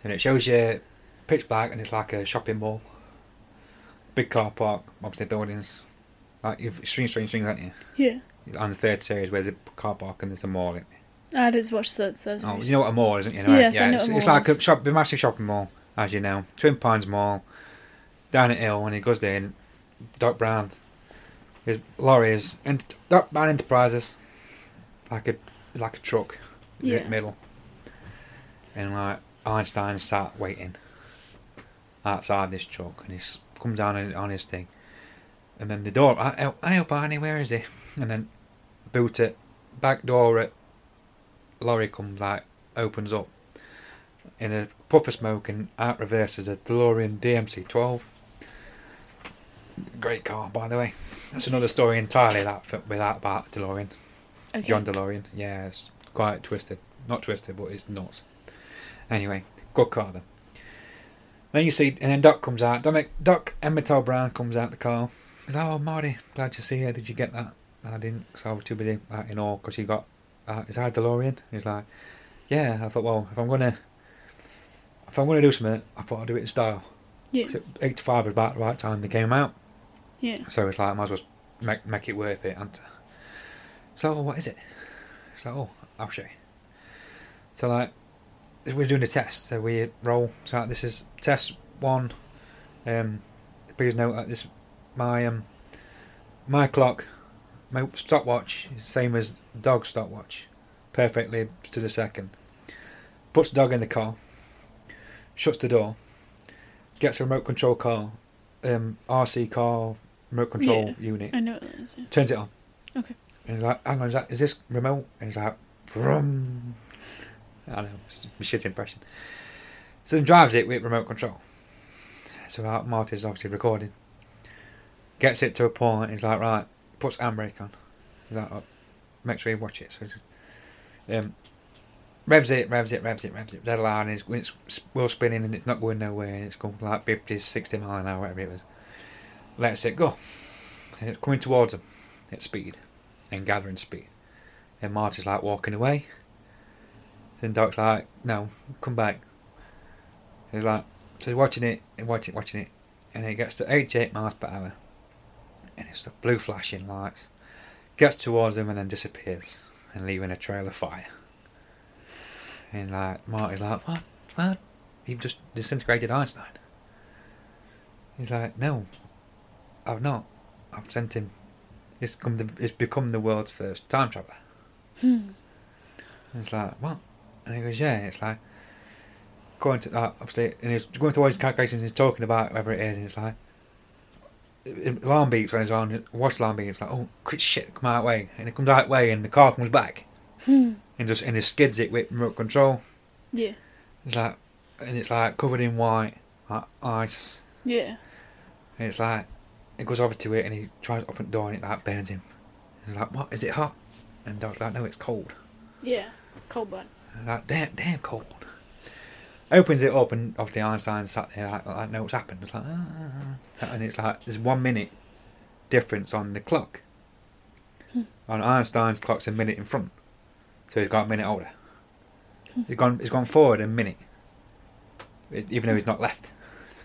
And it shows you pitch black and it's like a shopping mall. Big car park, obviously buildings. Uh, like you've string, string, strings, aren't you? Yeah. On the third series, where the car park and there's a mall. In I did watch those. those Oh, you know what a mall is, isn't you? Yes, I know it's, a it's like a shop, a massive shopping mall, as you know. Twin Pines Mall, down at Hill, when he goes there, and Doc Brown, his lorries, and Doc Brown Enterprises, like a like a truck, Yeah. in the middle, and like Einstein sat waiting outside this truck, and he comes down on his thing, and then the door, I I Barney, where is he? And then boot it, back door it, lorry comes like opens up in a puff of smoke and out reverses a DeLorean DMC 12. Great car, by the way. That's another story entirely that f- without about DeLorean. Okay. John DeLorean. Yeah, it's quite twisted. Not twisted, but it's nuts. Anyway, good car then. Then you see, and then Doc comes out. Dominic, Doc Emmett Brown comes out the car. He's like, "Oh, Marty, glad to see you. Did you get that?" I didn't, because I was too busy like, in awe because he got. Uh, is that a DeLorean? He's like, "Yeah." I thought, well, if I'm gonna, if I'm gonna do something, I thought I'd do it in style. Yeah. 'Cause Eighty-five was about the right time they came out. Yeah. So it's like, I might as well make, make it worth it. And so, what is it? It's like, oh, I'll show you. So, like, we're doing a test. So we roll. So like, this is test one. Um, please note that this, my um, my clock, my stopwatch is the same as dog's stopwatch, perfectly to the second. Puts the dog in the car. Shuts the door. Gets a remote control car, um, RC car remote control Yeah. unit I know what that is. Yeah. turns it on. Okay. And he's like, hang on, is, that, is this remote? And he's like, Vroom. I know, it's a shit impression. So then drives it with remote control. So Marty's obviously recording. Gets it to a point, he's like, right, puts handbrake on. He's like, oh, make sure you watch it. So just, um, revs it, revs it, revs it, revs it, dead loud, and it's, wheel spinning and it's not going nowhere, and it's going like 50, 60 mile an hour, whatever it was. Lets it go. It's coming towards him at speed and gathering speed. And Marty's like walking away. Then Doc's like, no, come back. He's like, so he's watching it and watching it, watching it. And it gets to 88 miles per hour. And it's the blue flashing lights. Gets towards him and then disappears. And leaving a trail of fire. And like, Marty's like, what? What? You've just disintegrated Einstein. He's like, no, I've not. I've sent him it's become the it's become the world's first time traveler. Hmm. It's like what? And he goes, yeah. It's like going to that obviously, and he's going through all his calculations. and He's talking about whatever it is, and it's like alarm beeps on his own. Watch alarm beeps. Like oh, quick shit, come out way, and it comes out way, and the car comes back Hmm. and just and he skids it with remote control, Yeah. It's like, and it's like covered in white, like ice. Yeah. And it's like, it goes over to it and he tries to open the door and it like burns him. And he's like, what? Is it hot? And Doc's like, no, it's cold. Yeah. Cold. And like, damn, damn cold. Opens it up and obviously Einstein sat there like, I know what's happened. It's like, ah. and it's like there's one minute difference on the clock. Hmm. On Einstein's clock's a minute in front, so he's got a minute older. He's gone. He's gone forward a minute, even though he's not left.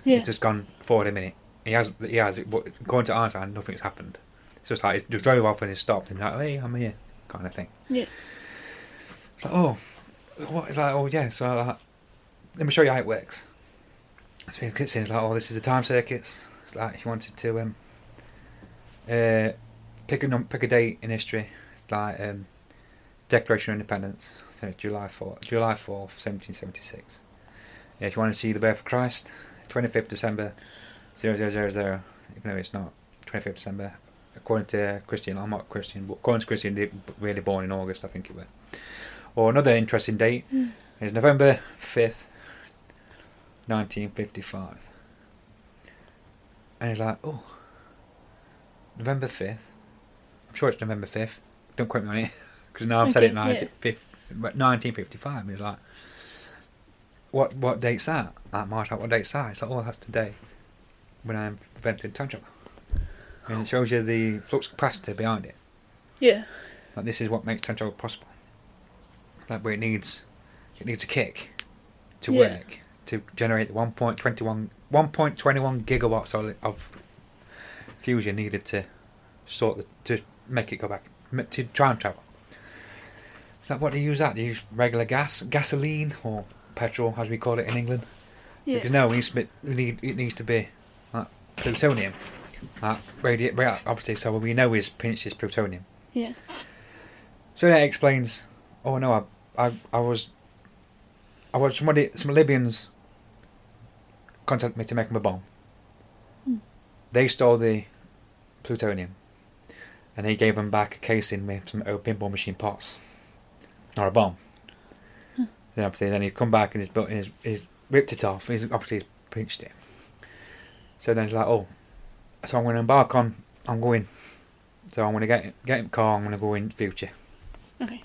Yeah. He's just gone forward a minute. He has. He has. According to Einstein, nothing's happened. It's just like he just drove off and he stopped and like, hey, I'm here, kind of thing. Yeah. It's like, oh, what? It's like, oh yeah. So like, let me show you how it works. So he gets in. It's like, oh, this is the time circuits. It's like if you wanted to um, uh, pick a num- pick a date in history. It's like um, Declaration of Independence. So it's July 4th, July 4th, 1776. Yeah, if you want to see the birth of Christ, 25th December, 0000, even though it's not 25th December, according to Christian, I'm not Christian, but according to Christian, they really born in August, I think it was. Or another interesting date Mm. is November 5th, 1955. And he's like, oh, November 5th. I'm sure it's November 5th. Don't quote me on it. Because now I've said it Okay, now. yeah. It's 1955. He's like, what what date's that? Like March, like, what date's that? It's like, oh, that's today when I invented time travel. And it shows you the flux capacitor behind it. Yeah. Like this is what makes time travel possible. Like where it needs, it needs a kick to Yeah. work to generate the 1.21 1.21 gigawatts of, fusion needed to sort the, to make it go back to time travel. So what do you use that? Do you use regular gas, gasoline, or petrol, as we call it in England? Yeah. Because no, it needs to be, we need, it needs to be like plutonium. Like radi- ra- obviously, so we know his pinch is plutonium. Yeah. So that explains. Oh no, I, I, I was, I was somebody, some Libyans contacted me to make them a bomb. Hmm. They stole the plutonium, and he gave them back a casing with some old pinball machine parts, or a bomb. Hmm. Then obviously, then he'd come back and he's built, he's, he's ripped it off. He's obviously he's pinched it. So then he's like, oh, so I'm going to embark on, I'm going. So I'm going to get get the car. I'm going to go in future Okay.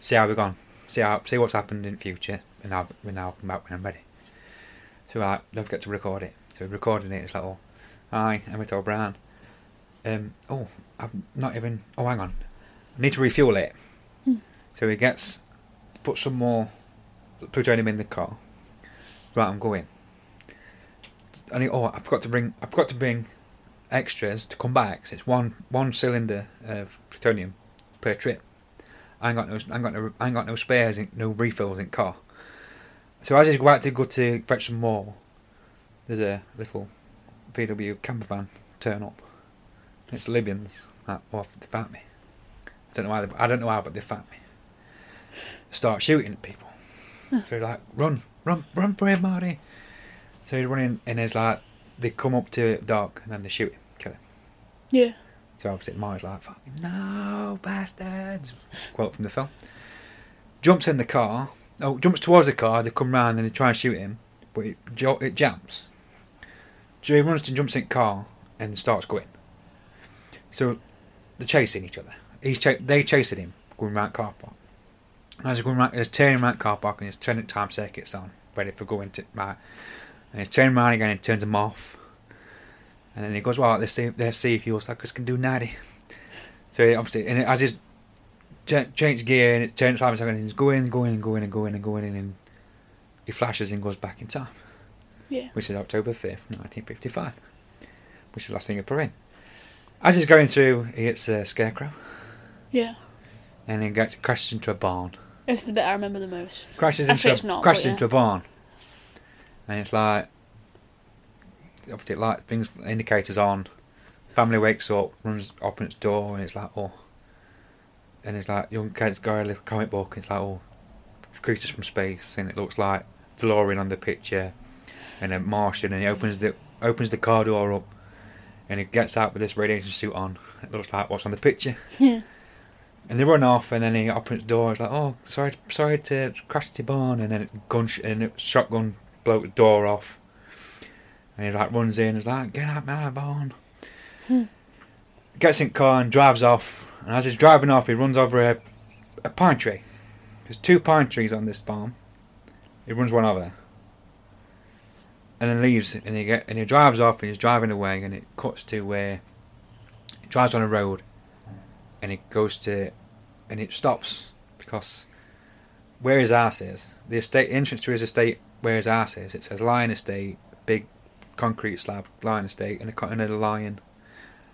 see how we're gone, see how see what's happened in future, and I'll when I'll come back when I'm ready. So I don't forget to record it. So we're recording it. It's like, oh, hi, Emmett O'Brien. Um, oh, I'm not even. Oh, hang on, I need to refuel it. Hmm. So he gets put some more plutonium in the car. Right, I'm going. And he, oh, I forgot to bring. I forgot to bring extras to come back. So it's one one cylinder of plutonium per trip. I ain't got no, I ain't got no, I ain't got no spares, in, no refills in car. So as he's about to go to fetch some more, there's a little VW camper van turn up. It's Libyans. Like, oh, they fat me. I don't know why. They, I don't know how, but they found me. Start shooting at people. so he's like, run, run, run for him, Marty. So he's running, and it's like they come up to Doc, and then they shoot him, kill him. Yeah. So obviously Marty's like, Fucking, no, bastards. Quote from the film. Jumps in the car. Oh, jumps towards the car. They come round and they try and shoot him, but it, it jams. Jay runs to jumps in the car and starts going. So they're chasing each other. He's cha- they chasing him going round car park. And as he's going round, he's turning round car park and he's turning time circuits on, ready for going to right. And he's turning around again and turns them off. And then he goes, well, let's see, let's see if your suckers can do 90. So obviously, and as he's ch- changed gear and it turns time and he's going, going, and going, and going, and going, and he flashes and goes back in time, Yeah. which is October 5th, 1955, which is the last thing he put in. As he's going through, he hits a scarecrow, Yeah. and he gets crashes into a barn. This is the bit I remember the most. Crashes Actually, into it's a, not, crashes yeah. into a barn, and it's like obviously like things indicators on. Family wakes up, runs opens its door, and it's like oh, and it's like young kids got a little comic book. And it's like oh, creatures from space, and it looks like DeLorean on the picture, and a Martian, and he opens the opens the car door up, and he gets out with this radiation suit on. It looks like what's on the picture. Yeah. And they run off, and then he opens the door. He's like, "Oh, sorry, sorry to crash to the barn." And then it gun sh- and it shotgun blow the door off. And he like runs in. He's like, "Get out my barn." Hmm. Gets in the car and drives off. And as he's driving off, he runs over a, a pine tree. There's two pine trees on this farm. He runs one over. And then leaves, and he get and he drives off, and he's driving away, and it cuts to where he drives on a road, and it goes to, and it stops because where his house is, the estate entrance to his estate, where his house is, it says Lyon Estate, big concrete slab, Lyon Estate, and a, and a lion,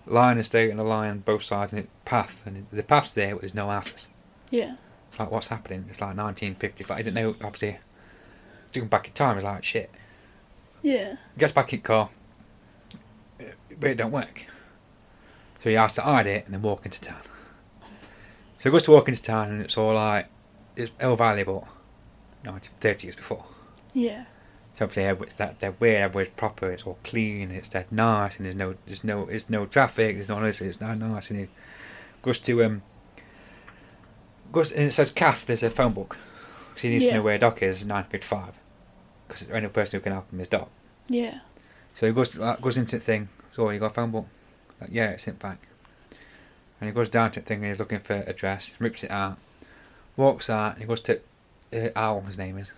Lyon Estate and a lion both sides, and it path, and it, the path's there, but there's no houses. Yeah. It's like, what's happening? It's like 1955. I didn't know, obviously. Looking back in time, it's like, shit. Yeah. Gets back in car, but it don't work. So he has to hide it and then walk into town. So he goes to walk into town and it's all like, it's ill valuable. 19, 30 years before. Yeah. So hopefully everywhere's that dead weird, everywhere's proper, it's all clean, it's dead nice, and there's no there's no there's no traffic, there's no this, it's not nice, and he goes to um goes and it says calf, there's a phone book. Because he needs to know where Doc is, nine fifty five. Because the only person who can help him is Doc. Yeah. So he goes uh, goes into the thing. So you got a phone book? Like, yeah, it's in back. And he goes down to the thing and he's looking for address. Rips it out. Walks out. And he goes to uh, Owl. His name is.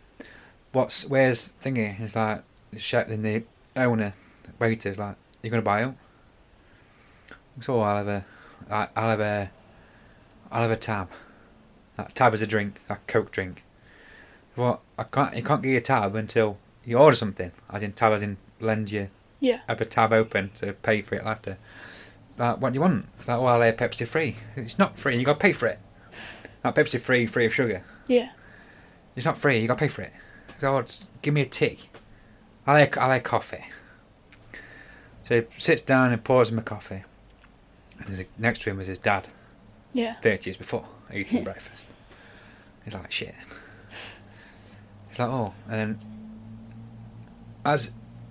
What's where's thingy? He's like, sh- and the owner, waiter's like, "You're gonna buy it? So I'll have a, I- I'll have a, I'll have a tab. That tab is a drink, a Coke drink. Well, I can't. You can't get your tab until you order something. As in tab, as in lend you Yeah. have a tab open to pay for it after. Like, what do you want? It's like, well, they're Pepsi free. It's not free. You got to pay for it. Not Pepsi free, free of sugar. Yeah. It's not free. You got to pay for it. It's, give me a tea. I like I like coffee. So he sits down and pours him a coffee. And next to him is his dad, Yeah. thirty years before, eating breakfast. He's like shit. He's like oh, and then as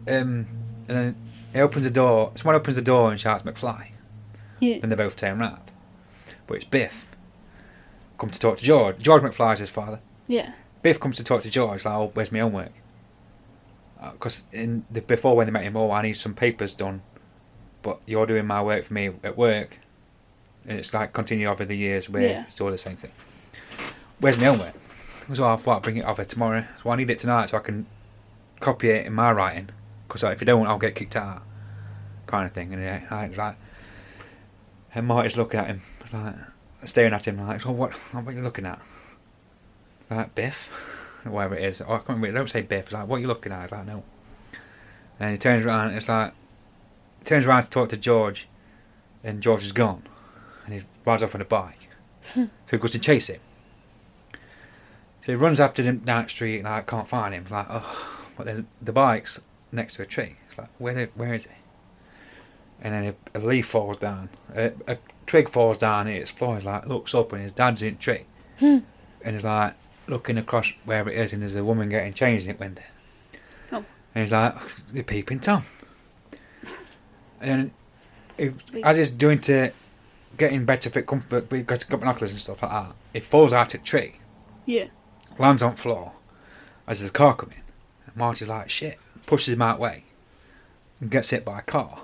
um, and then he opens the door. Someone opens the door and shouts McFly. Yeah. Then they both turn round. But it's Biff. Come to talk to George. George McFly's his father. Yeah. Biff comes to talk to George, like, oh, where's my homework? Because in the, before when they met him, oh, I need some papers done, but you're doing my work for me at work. And it's like continued over the years where Yeah. it's all the same thing. Where's my homework? So I thought I'd bring it over tomorrow. So I need it tonight so I can copy it in my writing. Because if you don't, I'll get kicked out. Kind of thing. And uh, I was like, and Marty's looking at him, like staring at him, like, so what? What are you looking at? Like Biff, whatever it is. Oh, I can't remember. Don't say Biff. It's like, what are you looking at? It's like, no. And he turns around. And it's like, turns around to talk to George, and George is gone, and he rides off on a bike. so he goes to chase him. So he runs after him down the street, and I can't find him. It's like, oh, but then the bike's next to a tree. It's like, where, the, where is he? And then a, a leaf falls down, a, a twig falls down, and it's floor. He's like, looks up, and his dad's in the tree, Hmm. and he's like looking across where it is, and there's a woman getting changed in it window. Oh. And he's like, you're peeping Tom. And he, as he's doing to getting better fit comfort, we've got got binoculars and stuff like that. He falls out of the tree, Yeah. lands on the floor as there's a car coming. And Marty's like, shit, pushes him out way and gets hit by a car.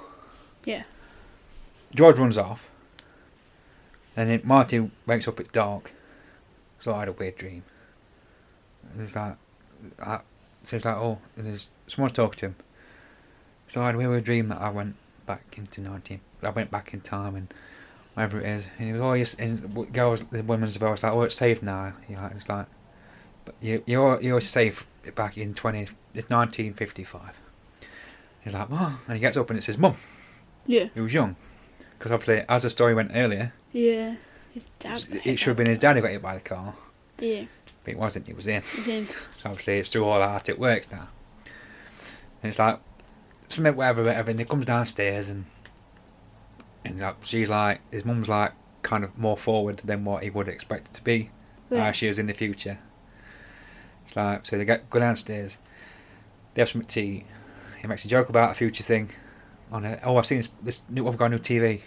Yeah. George runs off. And then Marty wakes up, it's dark. So I had a weird dream. It's like, I, so it's like, oh, and there's someone's talking to him. So I had a weird dream that I went back into 19, I went back in time and whatever it is. And he was oh, always, and the girls, the women's voice like, oh, it's safe now. You know, it's like, but you, you're, you're safe back in 20, it's 1955. He's like, what? And he gets up and it's says, mum. Yeah. He was young. Because obviously, as the story went earlier, Yeah. His dad. got it should have been his dad who got hit by the car. Yeah. It wasn't, it was him. He's in. So obviously, it's through all art, it works now. And it's like, something, whatever, whatever, and he comes downstairs and, and like, she's like, his mum's like, kind of more forward than what he would expect it to be, Yeah. how she is in the future. It's like, so they get, go downstairs, they have some tea, he makes a joke about a future thing on it. Oh, I've seen this, this new, I've got a new TV.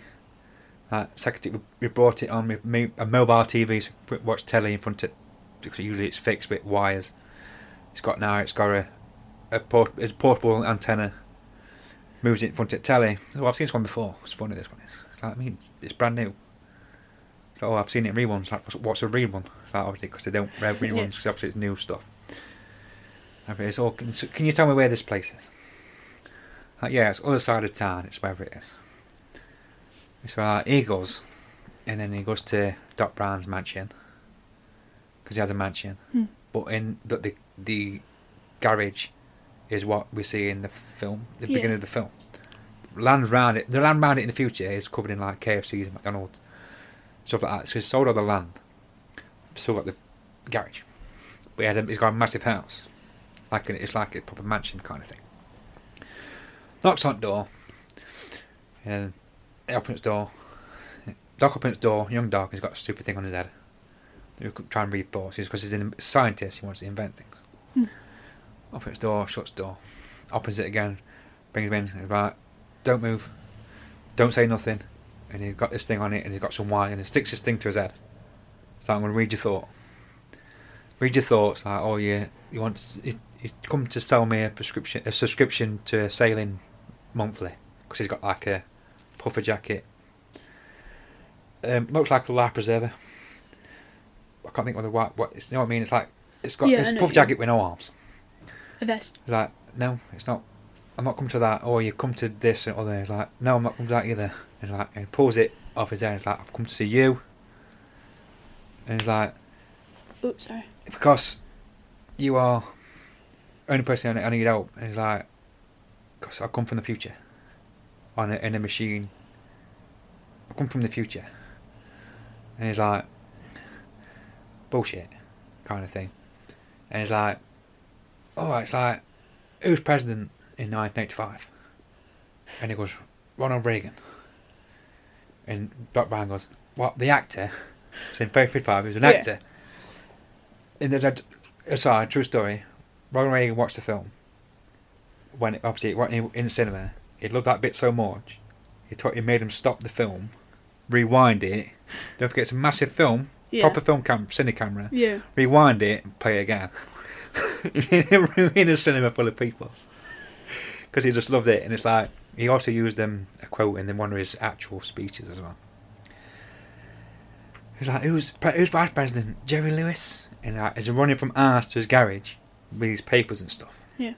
Like second, we- brought it on with me, a mobile TV, so watch telly in front of. Because usually it's fixed with wires. It's got now. It's got a a port, a portable antenna. Moves it in front of the telly. Oh, I've seen this one before. It's funny. This one is. It's like I mean, it's brand new. So oh, I've seen it in reruns. Like, what's- a rerun? It's like obviously because they don't reruns Yeah. because obviously it's new stuff. It's all. Can, can you tell me where this place is? Like, yeah, it's other side of town. It's wherever it is. So uh, he goes, and then he goes to Doc Brown's mansion because he has a mansion. Hmm. But in the, the the garage is what we see in the film, the Yeah. beginning of the film. Land round it, the land round it in the future is covered in like KFCs and McDonald's, stuff like that. So he's sold all the land, still got the garage, but he had a, he's got a massive house, like an, it's like a proper mansion kind of thing. Knocks on the door, and he opens the door. Doc opens the door. Young Doc has got a stupid thing on his head. He could try and read thoughts. He's because he's a scientist. He wants to invent things. Hmm. Opens door. Shuts door. Opens it again. Brings him in. He's like, "Don't move. Don't say nothing." And he's got this thing on it, and he's got some wire, and he sticks this thing to his head. So I'm going to read your thought. Read your thoughts. Like, oh yeah, you want you, you come to sell me a prescription, a subscription to sailing monthly because he's got like a puffer jacket. Um, looks like a life preserver. I can't think of the what. What it's, you know what I mean? It's like it's got Yeah, this puff jacket with no arms. A vest. Like no, it's not. I'm not coming to that. Or you come to this and other. It's like no, I'm not coming to that either. It's like and he pulls it off his head. It's like I've come to see you. And he's like Oops, sorry. because you are only person I I need help. And he's like, because I come from the future, on a, in a machine. I come from the future, and he's like, bullshit, kind of thing. And he's like, oh, it's like, who's president in 1985? And he goes, Ronald Reagan. And Doc Brown goes, what, the actor? So in 55, he was an Yeah. actor. And then, aside, true story, Ronald Reagan watched the film. When it, obviously, when he, in the cinema, he loved that bit so much, he, taught, he made him stop the film, rewind it. Don't forget, it's a massive film, Yeah. proper film cam, cine camera. Yeah. Rewind it and play it again. in a cinema full of people. Because he just loved it, and it's like he also used um, a quote in one of his actual speeches as well. He's like, "Who's who's vice president? Jerry Lewis?" And like, he's running from ours to his garage with his papers and stuff. Yeah.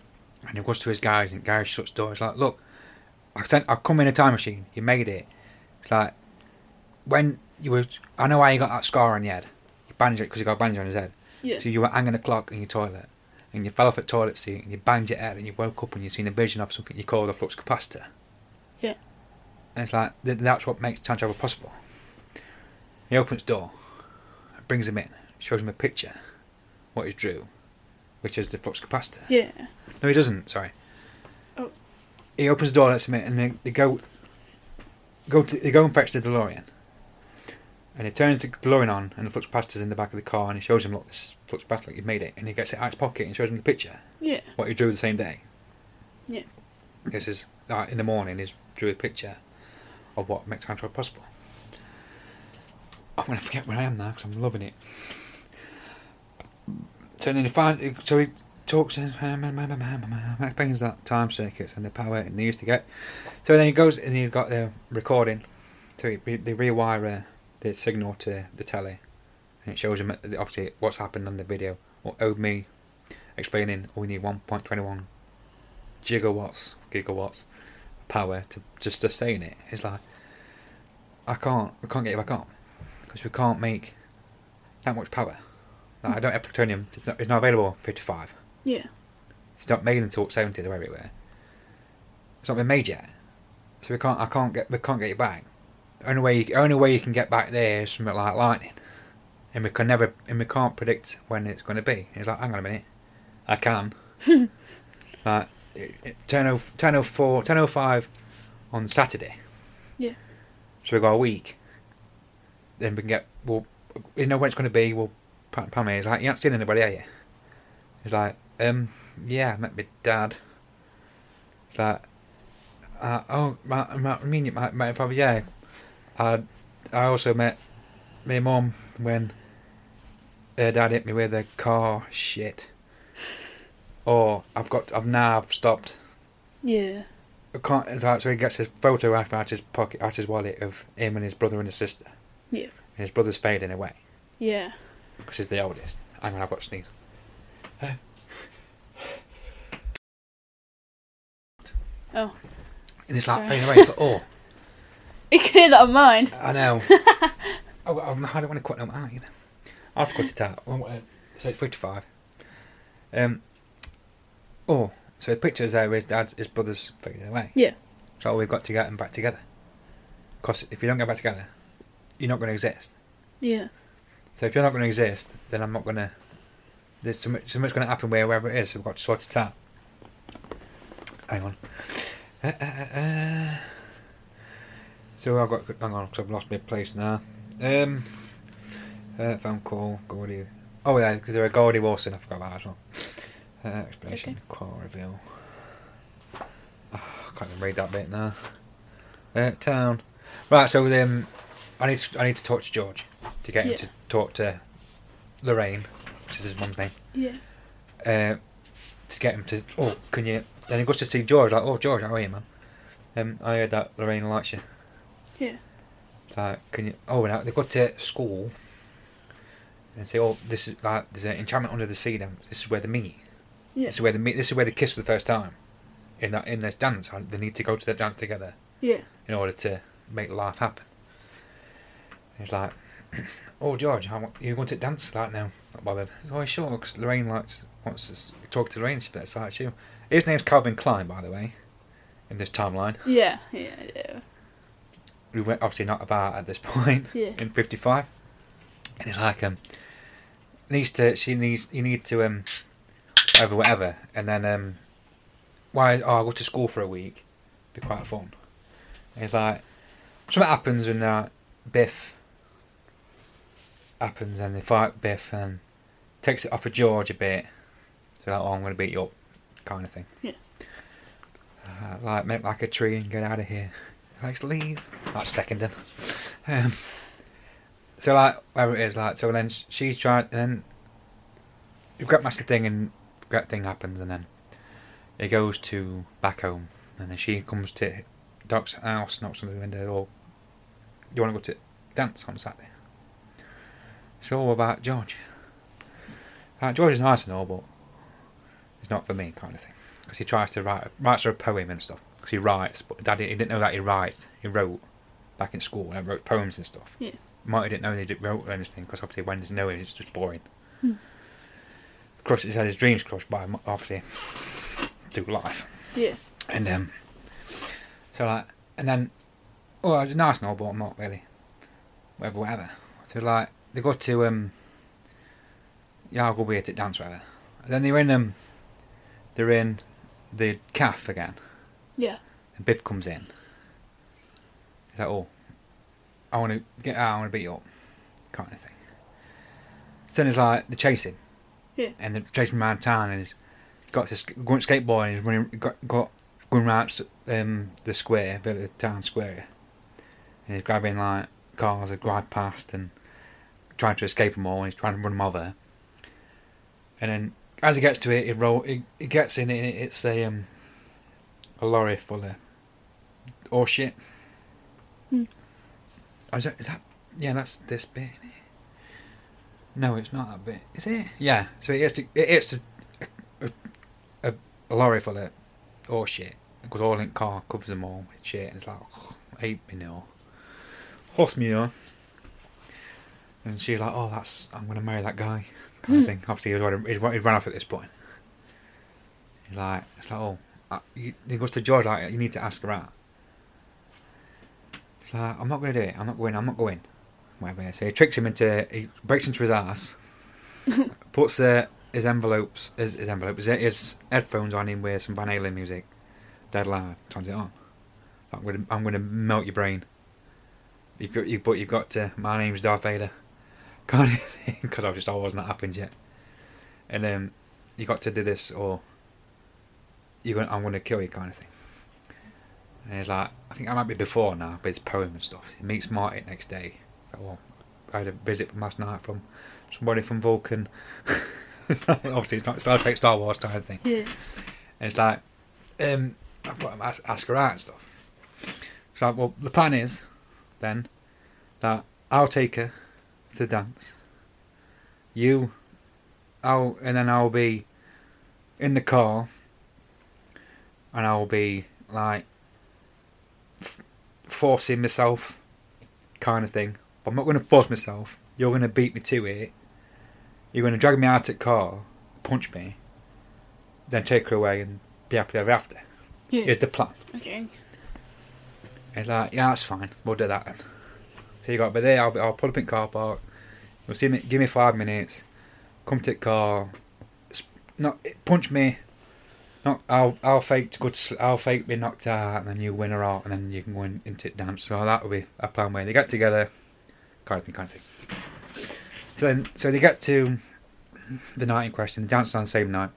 And he goes to his garage, and the garage shuts the door. It's like, "Look, I sent, I come in a time machine. You made it." It's like when you were. I know why you got that scar on your head. You bandaged it because you got a bandage on his head. Yeah. So you were hanging a clock in your toilet, and you fell off a toilet seat, and you banged your head, and you woke up, and you seen a vision of something you call a flux capacitor. Yeah. And it's like th- that's what makes time travel possible. He opens the door, brings him in, shows him a picture, what he's drew, which is the flux capacitor. Yeah. No, he doesn't. Sorry. Oh. He opens the door, lets him in, and they, they go. Go to, they go and fetch the DeLorean. And he turns the DeLorean on, and the flux capacitor's in the back of the car, and he shows him, look, this is flux capacitor, like you've made it. And he gets it out of his pocket and shows him the picture, Yeah. what he drew the same day. Yeah. This is, uh, in the morning, he drew a picture of what makes time travel possible. I'm going to forget where I am now, because I'm loving it. So then he finds, so he talks and explains that time circuits and the power it needs to get. So then he goes and he's got the recording. So he, they rewire uh, the signal to the telly, and it shows him uh, obviously what's happened on the video. Or owed me explaining oh, we need 1.21 gigawatts gigawatts power to just to stay in it. It's like I can't we can't get it back on because we can't make that much power. Like, I don't have plutonium. It's not, it's not available. Fifty five. Yeah. It's not made until seventies or everywhere. It's not been made yet, so we can't. I can't get. We can't get it back. Only way. You, only way you can get back there is something like lightning, and we can never. And we can't predict when it's going to be. It's like, hang on a minute, I can. like, it, it, 10, 10.04, 10.05 on Saturday. Yeah. So we got a week. Then we can get. Well, you know when it's going to be. Well, Pam Pam is like, you haven't seen anybody, are you? He's like, um, yeah, I met my dad. It's like, uh, oh, my, my, I mean, my, my, probably, yeah. I I also met my mum when her dad hit me with a car shit. Or I've got, I've now I've stopped. Yeah. I can't. So he gets his photo out out his pocket, out his wallet of him and his brother and his sister. Yeah. And his brother's fading away Yeah. because he's the oldest. Hang on, I've got to sneeze. Oh. And it's like Sorry. fading away. It's like, oh, You can hear that on mine. I know. oh, I'm- don't want to cut them out either. I have to cut it out. Uh, So it's 55. Um. Oh, so the pictures there is dad's, his brother's fading away. Yeah. So we've got to get them back together. Because if you don't get back together, you're not going to exist. Yeah. So if you're not going to exist, then I'm not going to. There's so much, so much going to happen where wherever it is. So we've got to sort it out. Hang on. Uh, uh, uh, uh. So I've got. Hang on, 'cause I've lost my place now. Um. Uh, phone call, Goldie. Oh yeah, because they're a Goldie Wilson. I forgot about that as well. Uh, explanation, okay. call reveal. Oh, I can't even read that bit now. Uh, town. Right, so um, I need to, I need to talk to George to get him to talk to Lorraine, which is his mum's name. Yeah. Uh, to get him to oh, can you? Then he goes to see George like, oh George, how are you, man? Um, I heard that Lorraine likes you. Yeah. Like, can you? Oh, now they go to school and say, oh, this is like there's an enchantment under the sea dance. This is where they meet. Yeah. This is where they meet. This is where they kiss for the first time. In that in this dance, and they need to go to that dance together Yeah. in order to make life happen. He's like, "Oh George, how you going to dance like now?" Not bothered. Oh, He's always sure because Lorraine likes wants to talk to Lorraine. Better like you. His name's Calvin Klein, by the way, in this timeline. Yeah. Yeah. Yeah. We were obviously not about at this point Yeah. in '55, and it's like um needs to she needs you need to um whatever whatever, and then um why oh I'll go to school for a week, be quite fun. And it's like something happens when uh, Biff happens and they fight Biff and takes it off of George a bit. So like oh I'm gonna beat you up, kind of thing. Yeah. Uh, like make like a tree and get out of here. Let's leave. That's seconding. Um, so like wherever it is, like so then she's trying, and then you've got massive thing, and great thing happens, and then it goes to back home, and then she comes to Doc's house, knocks on the window, or you want to go to dance on Saturday? It's all about George. Uh, George is nice and all, but it's not for me, kind of thing. Because he tries to write, writes her a poem and stuff. Because he writes, but Daddy he didn't know that he writes. He wrote back in school and wrote poems and stuff. Yeah. Marty didn't know he wrote anything because obviously when there's no it's just boring. Hmm. Crushed, he's had his dreams crushed by obviously through life. Yeah. And um, so like, and then, oh, it's nice and all, but I'm not really, whatever, whatever. So like, they go to um, yeah, I'll go it at dance, whatever. And then they're in um, they're in the calf again. Yeah. And Biff comes in. He's like, oh, I want to get out, I want to beat you up, kind of thing. So then it's like, they're chasing. Yeah. And they're chasing around town and he's got this going skateboard and he's running, got, got going around um, the square, the town square. And he's grabbing like cars that drive past and trying to escape them all and he's trying to run them over. And then as he gets to it, he roll, he, he gets in it it's a um, a lorry full of or shit. Hmm. Oh, is, that, is that? Yeah, that's this bit. No, it's not that bit. Is it? Yeah. So it is. To, it is a, a, a, a lorry full of or shit. Because all in car covers them all with shit. And it's like oh, eight manure, horse manure. And she's like, "Oh, that's I'm gonna marry that guy." Kind of Hmm. thing. Obviously, he's, already, he's, run- he's run off at this point. He's like, it's like, oh, he, goes to George like, you need to ask her out. Like, I'm not going to do it. I'm not going. I'm not going. Whatever. So he tricks him into. He breaks into his ass, puts uh, his envelopes, his, his envelopes, his, his headphones on him with some Van Halen music, dead loud. Turns it on. I'm going to. I'm going to melt your brain. You've got. You but you've got to. My name's Darth Vader. Thing, because obviously Star Wars not happened yet. And then you got to do this, or you're going. I'm going to kill you, kind of thing. And he's like, I think I might be before now, but it's poem and stuff. He meets Marty next day. So, well, I had a visit from last night from somebody from Vulcan. Obviously, it's not Star Trek, Star Wars kind of thing. Yeah. And it's like, um, I've got to ask, ask her out and stuff. So, well, the plan is then that I'll take her to the dance. You, I'll, and then I'll be in the car, and I'll be like f- forcing myself, kind of thing. But I'm not going to force myself. You're going to beat me to it. You're going to drag me out of car, punch me, then take her away and be happy ever after. Yeah. Is the plan. Okay. He's like, yeah, that's fine. We'll do that then. So you got, but there, I'll, be, I'll pull up in car park. You'll see me. Give me five minutes. Come to the car. Not punch me. Not. I'll. I'll fake to go to. sl- I'll fake be knocked out, and then you win her out, and then you can go in, into the dance. So that will be a plan where they get together. Kind of thing. Kind of thing. So then, so they get to the night in question. The dance on the same night.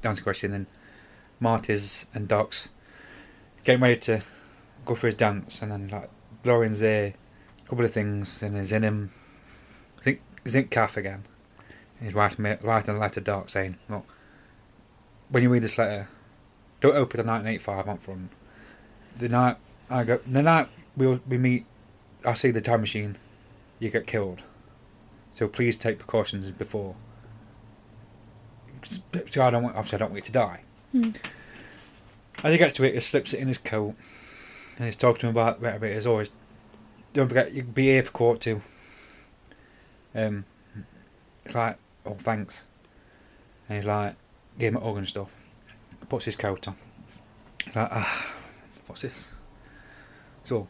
Dance question. Then Marty's and Doc's getting ready to go for his dance, and then like Lauren's there, a couple of things, and he's in him. Zinc zinc calf again. He's writing writing a letter to Doc saying, "Look, when you read this letter, don't open the 1985 on front. The night I go, the night we we meet, I see the time machine. You get killed. So please take precautions before. So I don't want, obviously I don't want you to die." Hmm. As he gets to it, he slips it in his coat, and he's talking to him about whatever it is. Always, don't forget you can be here for court too. Um, it's like, oh thanks, and he's like, give him a hug and stuff. Puts his coat on. He's like, ah, what's this? So,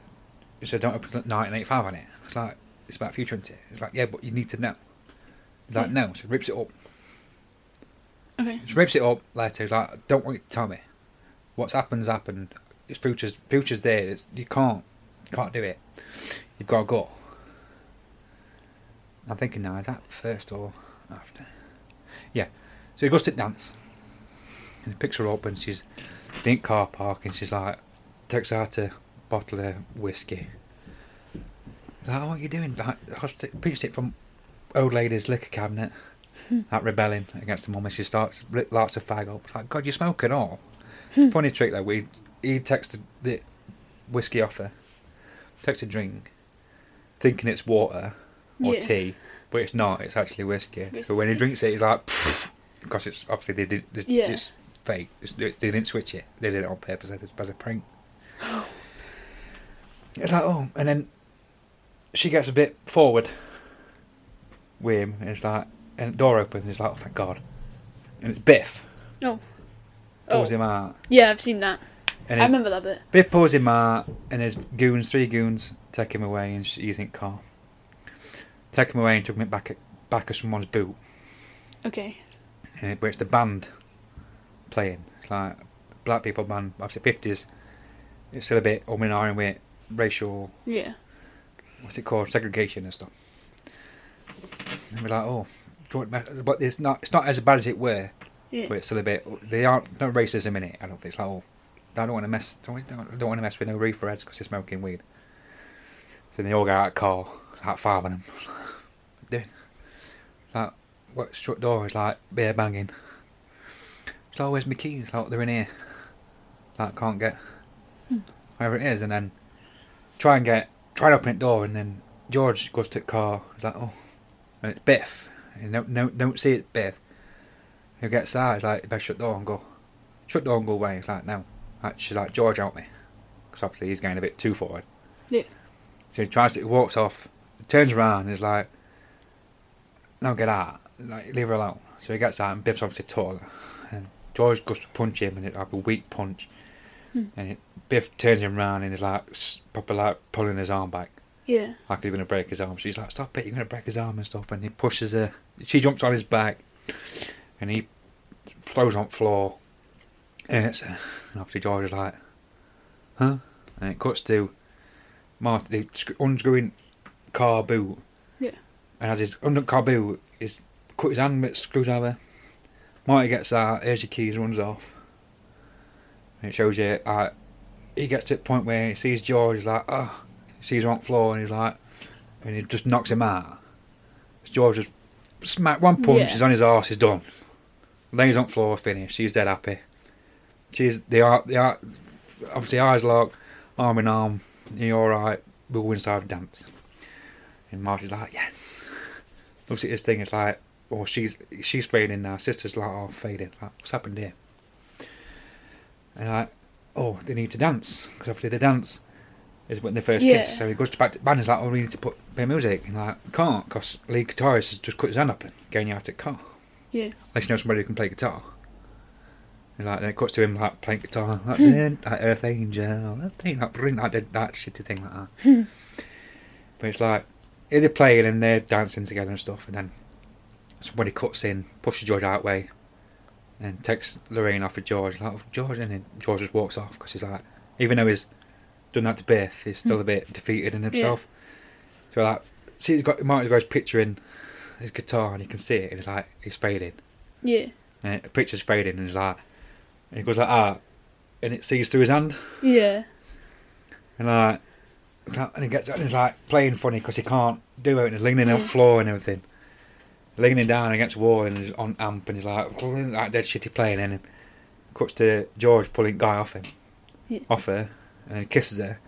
he said, don't open 1985 on it. It's like, it's about future, isn't it? It's like, yeah, but you need to know. He's like, no. So he rips it up. Okay. Just rips it up later. He's like, I don't want you to tell me. What's happened's happened. It's future's future's there. It's, you can't you can't do it. You've got to go. I'm thinking now, is that first or after? Yeah. So he goes to dance. And he picks her up and she's in the car park and she's like takes out a bottle of whiskey. Like, oh, what are you doing? Like, I pinched it from old lady's liquor cabinet. Hmm. Like rebelling against the mum, and she starts lights a fag up. It's like, God, you smoke it all. Hmm. Funny trick though. We he texted the whiskey off her, takes a drink, thinking it's water or Yeah. tea, but it's not. It's actually whiskey. It's So when he drinks it, he's like, because it's obviously they did. It's, Yeah. it's fake. It's, they didn't switch it. They did it on purpose as a, prank. It's like oh, and then she gets a bit forward with him, and it's like, and the door opens. And It's like, oh, thank God, and it's Biff Oh. pulls Oh. him out, Yeah, I've seen that. I remember that bit. Biff pulls him out, and his goons, three goons, take him away, and she's in car. Take him away and took him back at back of someone's boot, Okay. And it, it's the band playing. It's like black people band, obviously fifties. It's still a bit um and ahhing with racial Yeah. what's it called segregation and stuff. And we're like, oh, but it's not it's not as bad as it were, Yeah. but it's still a bit. They aren't no racism in it. I don't think it's like, oh, I don't want to mess. Don't, don't, don't want to mess with no reefer heads because they're smoking weed. So they all get out of car, five of them. Doing what shut door is like beer banging. It's always my keys? Like they're in here. Like can't get hmm. wherever it is, and then try and get try and open the door, and then George goes to the car. He's like, oh, and it's Biff. And no, no, don't see it, Biff. He gets out. He's like, you better shut the door and go. Shut the door and go away. He's like, no. Like, she's like, George, help me, because obviously he's going a bit too forward. Yeah. So he tries to, he walks off, turns around, and is like, no, get out. Like, leave her alone. So he gets out, and Biff's obviously taller. And George goes to punch him, and it's like a weak punch. Hmm. And it, Biff turns him around, and is like, proper like pulling his arm back. Yeah. Like he's to break his arm. She's like, stop it, you're going to break his arm and stuff. And he pushes her. She jumps on his back, and he throws on the floor. And it's, uh, and obviously George is like, huh? And it cuts to Marty the unscrewing car boot. Yeah. And as his under car boot, he's cut his hand with a screwdriver. Marty gets out, here's your keys, runs off. And it shows you, uh, he gets to the point where he sees George, he's like, oh, he sees her on the floor, and he's like, and he just knocks him out. George just smack one punch, Yeah. he's on his arse, he's done. Lays on the floor, finished. She's dead happy. She's the art, the art, obviously eyes locked, arm in arm. You're all right. We'll go inside and dance. And Marty's like, yes. Looks at his thing. It's like, oh, she's she's fading now. Sister's like, oh, fading. Like, what's happened here? And like, oh, they need to dance because obviously the dance is when they first Yeah. kiss. So he goes back to band. He's like, oh, we need to put play music. And like, can't because lead guitarist has just cut his hand up and getting you out of the car. Yeah. Unless you know somebody who can play guitar. And like, then it cuts to him like playing guitar, like, "Then, like Earth Angel, Earth Angel, like, bring that, that, that shitty thing like that. but it's like, they're playing and they're dancing together and stuff, and then somebody cuts in, pushes George out way, and takes Lorraine off of George, like, oh, George, and then George just walks off because he's like, even though he's done that to Biff, he's still a bit defeated in himself. So like, see, he's got Martin's got his picture in his guitar, and you can see it, and it's like he's fading, Yeah. and the picture's fading, and he's like, and he goes like ah, and it sees through his hand, Yeah. and like, and he gets and he's like playing funny because he can't do it, and he's leaning on the floor and everything, leaning down against the wall, and he's on amp, and he's like, like dead shitty playing, and cuts to George pulling Guy off him, Yeah. off her, and he kisses her.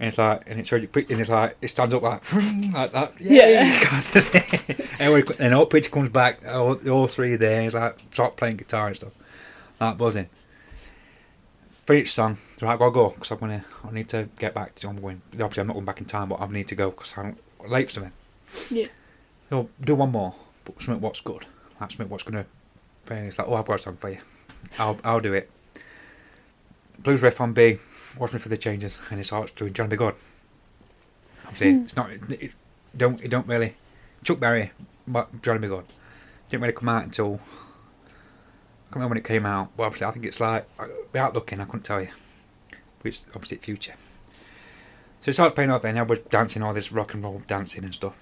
And it's like, and it's and it's like, it stands up like, like that. Yeah. and when- and all picture comes back, all, all three there, he's like, start playing guitar and stuff. Like buzzing. For each song, so I gotta go, because I'm gonna, I need to get back to, I'm going, obviously I'm not going back in time, but I need to go, because I'm late for something. Yeah. So do one more, but something what's good. That's something what's gonna, it's like, oh, I've got something for you. I'll, I'll do it. Blues riff on B, watch me for the changes, and it starts doing Johnny B. Goode. Obviously, Hmm. it's not, it, it don't, it don't really, Chuck Berry, but Johnny B. Goode, didn't really come out until, I can't remember when it came out, but obviously I think it's like, without looking, I couldn't tell you. But it's obviously future. So he started playing off and I was dancing all this rock and roll dancing and stuff.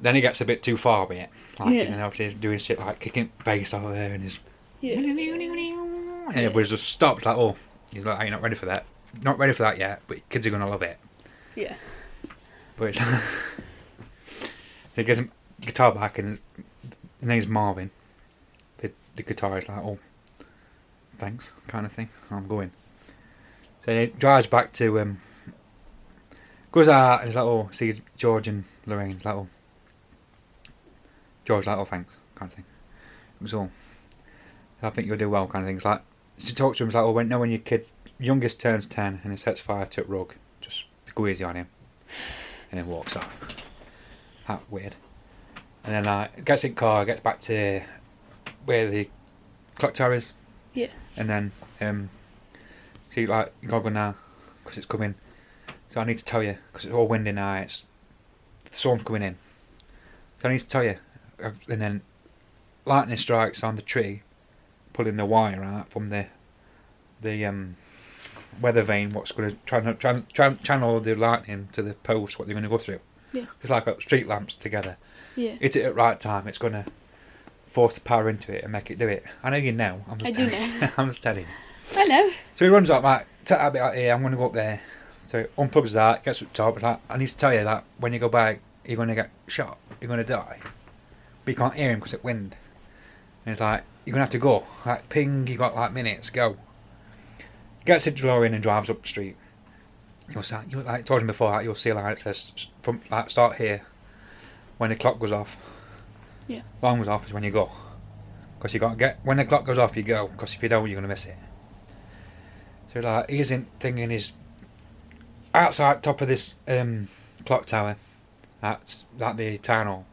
Then he gets a bit too far with it. Like, Yeah. and obviously he's doing shit like kicking bass over there and he's Yeah. and everybody's just stopped like, oh, he's like, you're not ready for that. Not ready for that yet, but kids are gonna love it. Yeah. But it's so he gets him guitar back and his name's Marvin. The the guitarist like, oh, thanks, kind of thing. I'm going. So he drives back to um, goes out and he's like, oh, sees George and Lorraine. He's like, oh, George like, oh, thanks, kind of thing. It was all. I think you'll do well, kind of thing. It's like she talks to him. It's like, oh, when no, when your kid youngest turns ten and he sets fire to a rug, just go easy on him, and then walks off. That weird. And then uh, gets in the car, gets back to where the clock tower is. Yeah. And then um, see like you gotta go now because it's coming. So I need to tell you because it's all windy now. It's the storm's coming in. So I need to tell you. And then lightning strikes on the tree, pulling the wire out from the the um, weather vane. What's going to try and try, try, channel the lightning to the post? What they're going to go through. Yeah. It's like street lamps together. Yeah. Hit it at right time. It's going to force the power into it and make it do it. I know you know. I'm just I do telling know. I'm just telling you. I know. So he runs up, like, take that bit out here, I'm going to go up there. So he unplugs that, gets up top, like, I need to tell you that when you go back, you're going to get shot, you're going to die. But you can't hear him because it's wind. And he's like, you're going to have to go. Like, ping, you got like minutes, go. Gets into DeLorean and drives up the street. You'll see, you like I told him before, like, you'll see like it says, s- from, like, start here. When the clock goes off. Yeah. Alarm goes off is when you go. Because you got to get, when the clock goes off, you go. Because if you don't, you're going to miss it. So like he's in thinking he's outside top of this um, clock tower. That's that the town hall.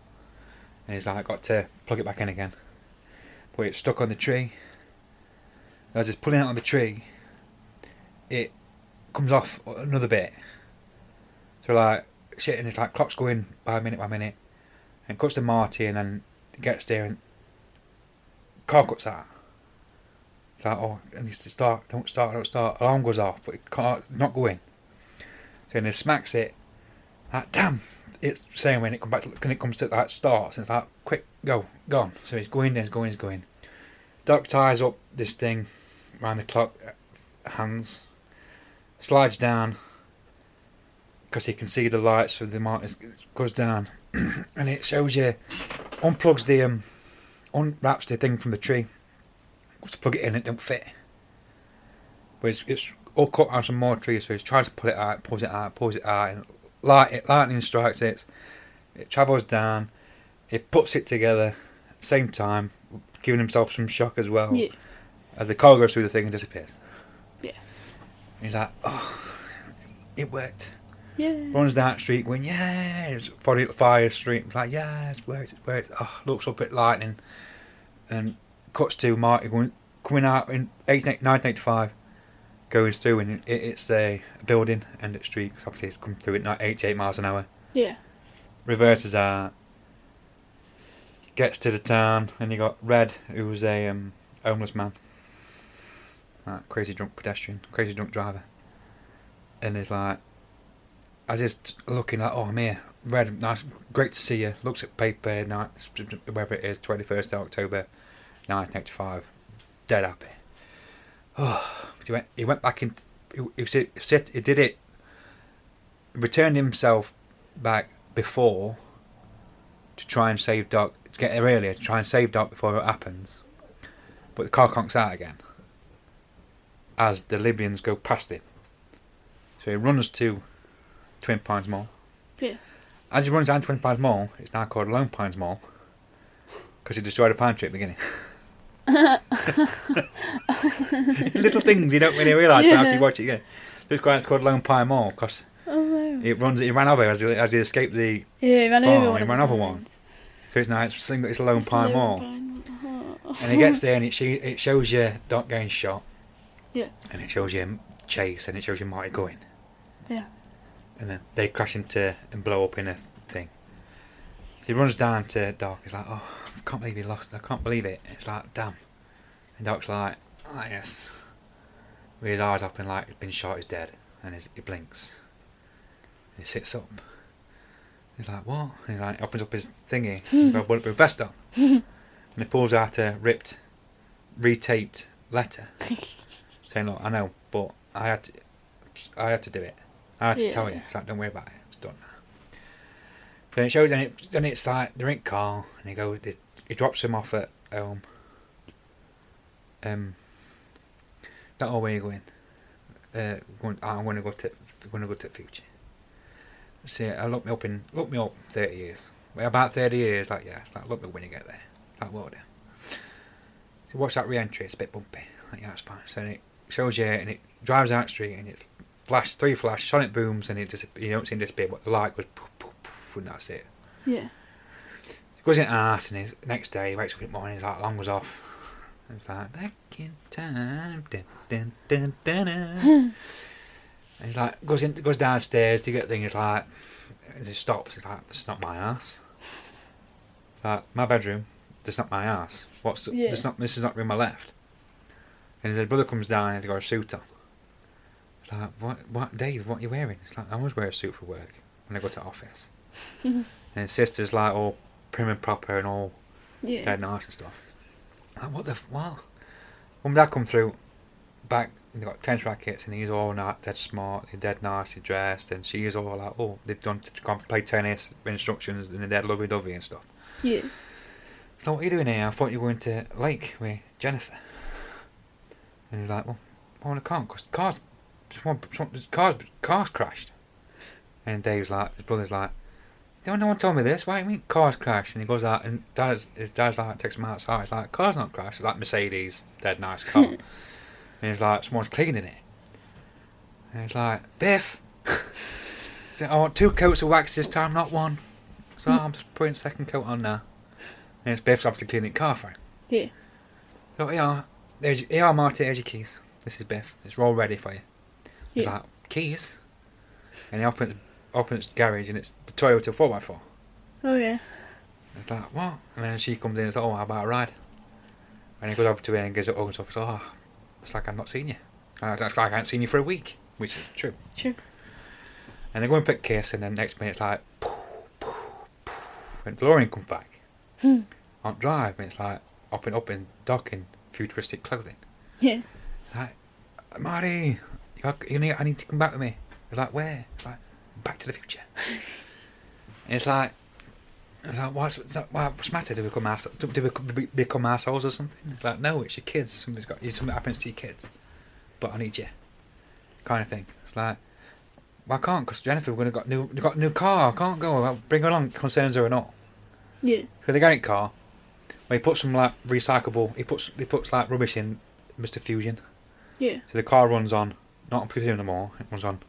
And he's like I got to plug it back in again. But it's stuck on the tree. I just pulling out on the tree. It comes off another bit. So like shit and it's like clock's going by minute by minute. And cuts to Marty and then gets there and car cuts out. It's like, oh, it needs to start, don't start, don't start. Alarm goes off, but it can't, it's not going. So then it smacks it. Like, damn, it's saying when it comes back to, when it comes to that starts, and it's like, quick, go, gone. So he's going, he's going, he's going. Doc ties up this thing around the clock hands, slides down because he can see the lights of the mark goes down and it shows you unplugs the um unwraps the thing from the tree goes to plug it in it don't fit but it's, it's all cut out some more trees so he's trying to pull it out pulls it out pulls it out and light it lightning strikes it it travels down he puts it together same time giving himself some shock as well Yeah. as the car goes through the thing and disappears Yeah. he's like oh it worked Yeah. runs down the street going, yeah, it's funny fire street. It's like, yeah, it's worked, it's worked. Oh, looks up at lightning and cuts to Marty going, coming out in 18 1985, goes through and it, it's a building and the street because obviously it's come through at 88 miles an hour. Yeah. Reverses out, gets to the town and you got Red, who was a um, homeless man, like crazy drunk pedestrian, crazy drunk driver, and he's like, I just looking like, oh, I'm here. Red, nice, great to see you. Looks at paper, night, whatever it is, 21st of October, 1985. Dead happy. Oh, he went, he went back in, he, he, he did it, returned himself back before to try and save Doc, to get there earlier, to try and save Doc before it happens. But the car conks out again as the Libyans go past him. So he runs to Twin Pines Mall. Yeah. As he runs down Twin Pines Mall, it's now called Lone Pines Mall because he destroyed a pine tree at the beginning. Little things you don't really realise after Yeah. you watch it again. this why it's called Lone Pine Mall because Oh wow. it runs. It ran over as he, as he escaped the. Yeah, he ran Farm, over he one. of ran over one. So it's now it's, it's Lone It's Pine Lone Mall. Oh. And he gets there and it, it shows you Doc getting shot. Yeah. And it shows you Chase and it shows you Marty going. Yeah. And then they crash into and blow up in a thing. So he runs down to Doc. He's like, oh, can't believe he lost. I can't believe it. It's like, damn. And Doc's like, ah, yes. With his eyes open like he's been shot, he's dead. And his, he blinks. And he sits up. He's like, what? And he like opens up his thingy. He's got a bulletproof vest on. and he pulls out a ripped, retaped letter. saying, look, I know, but I had to, I had to do it. I had to Yeah. tell you. It's like, don't worry about it. It's done now. Then it shows, then, it, then it's like they're in car, and he goes, they, he drops him off at home. Um, that all where you going? Uh, going, I'm going to go to, going to go to the future. See, I look me up in, look me up thirty years. Well, about thirty years, like yeah, it's like look me when you get there. It's like what? So watch that re-entry. It's a bit bumpy. Like, yeah, it's fine. So it shows you, and it drives out the street, and it's flash, three flash, sonic booms, and it just you don't see him disappear, but the light goes poof, poof, poof, and that's it. Yeah. He goes in art, and his next day he wakes up in the morning, his light alarm was off. And it's like back in time, dun, dun, dun, dun, dun. and he's like goes in, goes downstairs to get things. He's like, and he stops. He's like, "This is not my ass." Like my bedroom, this is not my ass. What's Yeah. this? Not this is not room I left. And his brother comes down and he's got a suit on. He's like, what, what, Dave? What are you wearing? It's like I always wear a suit for work when I go to office. and his sister's like all prim and proper and all Yeah. dead nice and stuff. Like, what the f- what? When dad come through, back they got tennis rackets and he's all not dead smart, he's dead nicely dressed, and she's all like, oh, they've done to come play tennis instructions and they're dead lovey dovey and stuff. Yeah. So what are you doing here? I thought you were going to Lake with Jennifer. And he's like, well, I can't because cars, someone, someone, cars, cars crashed. And Dave's like, his brother's like, no one told me this. Why do you mean cars crashed? And he goes out and dad's, his dad's like, takes him outside. He's like, car's not crashed. It's like Mercedes, dead nice car. and he's like, someone's cleaning it. And he's like, Biff, He's like, I want two coats of wax this time, not one. So I'm just putting second coat on now. And it's Biff's obviously cleaning the car for him. Yeah. So yeah, there's here are Marty, there's your keys. This is Biff. It's all ready for you. He's Yeah. like, keys? And he opens opens garage and it's the Toyota four x four. Oh yeah. It's like, what? And then she comes in and says, Oh, how about a ride? And he goes over to her and gives her a hug and stuff. He says, Oh, it's like I've not seen you. It's like I haven't seen you for a week, which is true. True. And they go and pick kiss, and then next minute it's like, poof, poof, poof, and DeLorean comes back Hmm. on drive, and it's like up and up in Doc in futuristic clothing. Yeah. Like, Marty, You, you need, I need to come back with me. He's like, where? It's like, back to the future. and it's like, like what's, what's, what's the matter? Do we become ass, do, we become assholes or something? It's like, no, it's your kids. Something's got something happens to your kids, but I need you, kind of thing. It's like, well, I can't because Jennifer, we're gonna got new, got a new car. I can't go. Well, Bring her along. Concerns her or not. Yeah. So they got a car. Well, he puts some like recyclable. He puts he puts like rubbish in Mr. Fusion. Yeah. So the car runs on not on petroleum anymore. It runs on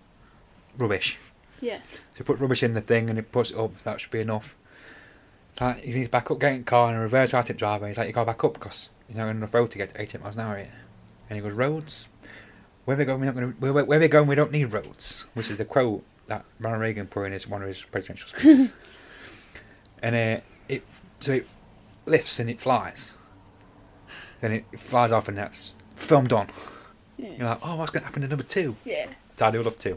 rubbish. Yeah. So he puts rubbish in the thing and it puts it up. That should be enough. Like he needs back up, getting car and a reverse out it driveway. He's like, you go back up because you're not enough road to get to 80 miles an hour here. And he goes, roads. Where we going? We're not going. Where, where, where we going? We don't need roads. Which is the quote that Ronald Reagan put in his one of his presidential speeches. and uh, it so it lifts and it flies. Then it flies off and that's filmed on. You're like, oh, what's going to happen to number two? Yeah. I do love two.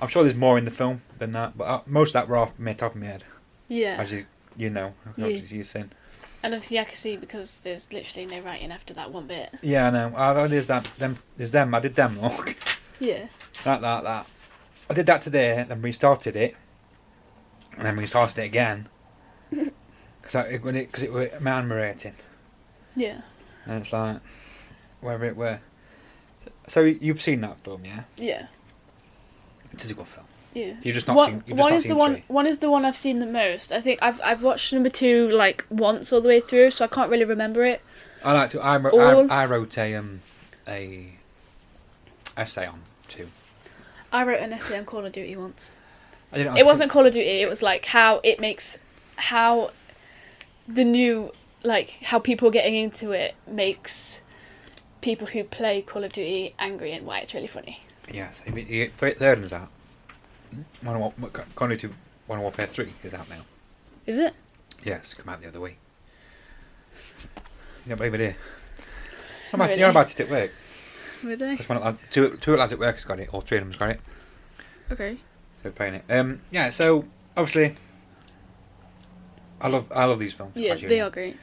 I'm sure there's more in the film than that, but uh, most of that were off my top of my head, Yeah. as you you know, Yeah. as you've seen. And obviously, I can see because there's literally no writing after that one bit. Yeah, I know. I, I there's that. Them, there's them. I did them. Look, Yeah. that, that, that. I did that today, then restarted it, and then restarted it again. Because it, when it, cause it was man rating, Yeah. and it's like, where it were. So you've seen that film, yeah? Yeah. It is a good film. Yeah. You've just not one, seen. You've one is the one. three. One is the one I've seen the most. I think I've I've watched number two like once all the way through, so I can't really remember it. I like to. I, All- I, I wrote a um a essay on two. I wrote an essay on Call of Duty once. I did it, It wasn't Call of Duty. It was like how it makes how the new like how people getting into it makes people who play Call of Duty angry and why it's really funny. Yes, if it, you, third one's out. Modern War- Call of Duty Modern Warfare Three is out now. Is it? Yes, come out the other week. Yeah, believe it here. I'm Really? you're about it at work. Really? Just one of the two two lads at work has got it, or three of them's got it. Okay. So they're playing it. Um, yeah. So obviously, I love I love these films. Yeah, they know. are great.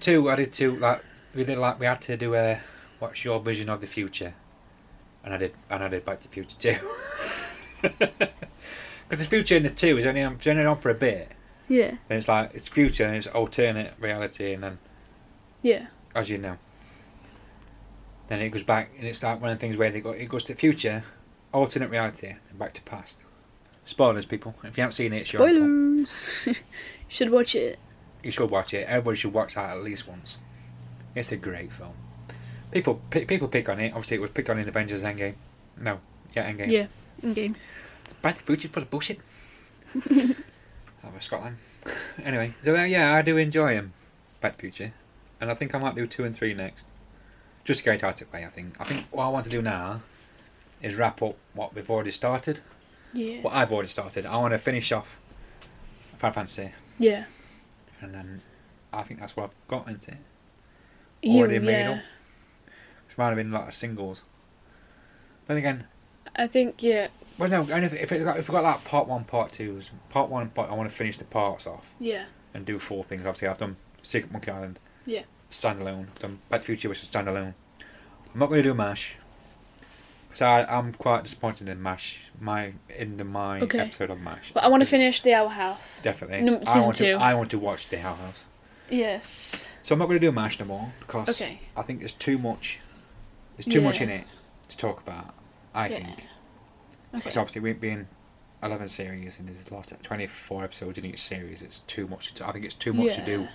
Two, I did two. Like we did, like we had to do a what's your vision of the future, and I did, and I did Back to the Future too. Because the future in the two is only on, only on for a bit. Yeah. Then it's like it's future and it's alternate reality, and then Yeah. as you know, then it goes back and it's like one of the things where they go it goes to future, alternate reality, and back to past. Spoilers, people. If you haven't seen it, it's your own fault. Spoilers. Should watch it. You should watch it. Everybody should watch that at least once. It's a great film. People p- people pick on it. Obviously, it was picked on in Avengers Endgame. No, yeah, Endgame. Yeah. In game. Back to the Future for the bullshit. Over Scotland. Anyway, so uh, yeah, I do enjoy him. To Future, and I think I might do two and three next. Just to get it out of the way, I think. I think what I want to do now is wrap up what we've already started. Yeah. What I've already started. I want to finish off Final Fantasy, Yeah. and then I think that's what I've got into it. You, Already made yeah. up. Might have been like singles. Then again, I think yeah. well, no, and if if, it got, if we got like part one, part two, part one, part, I want to finish the parts off Yeah. and do four things. Obviously, I've done Secret Monkey Island, Yeah. standalone. I've done the Future, which is standalone. I'm not going to do Mash. So I, I'm quite disappointed in Mash. My in the my Okay. episode of Mash. But I want to finish the Owl House. Definitely, I season want two. to. I want to watch the Owl House. Yes. So I'm not going to do Mash no more because Okay. I think there's too much. There's too much in it to talk about. I Yeah. think. Okay. So obviously, we being eleven series and there's a lot, of, twenty-four episodes in each series. It's too much. To, I think it's too much to do. Yeah.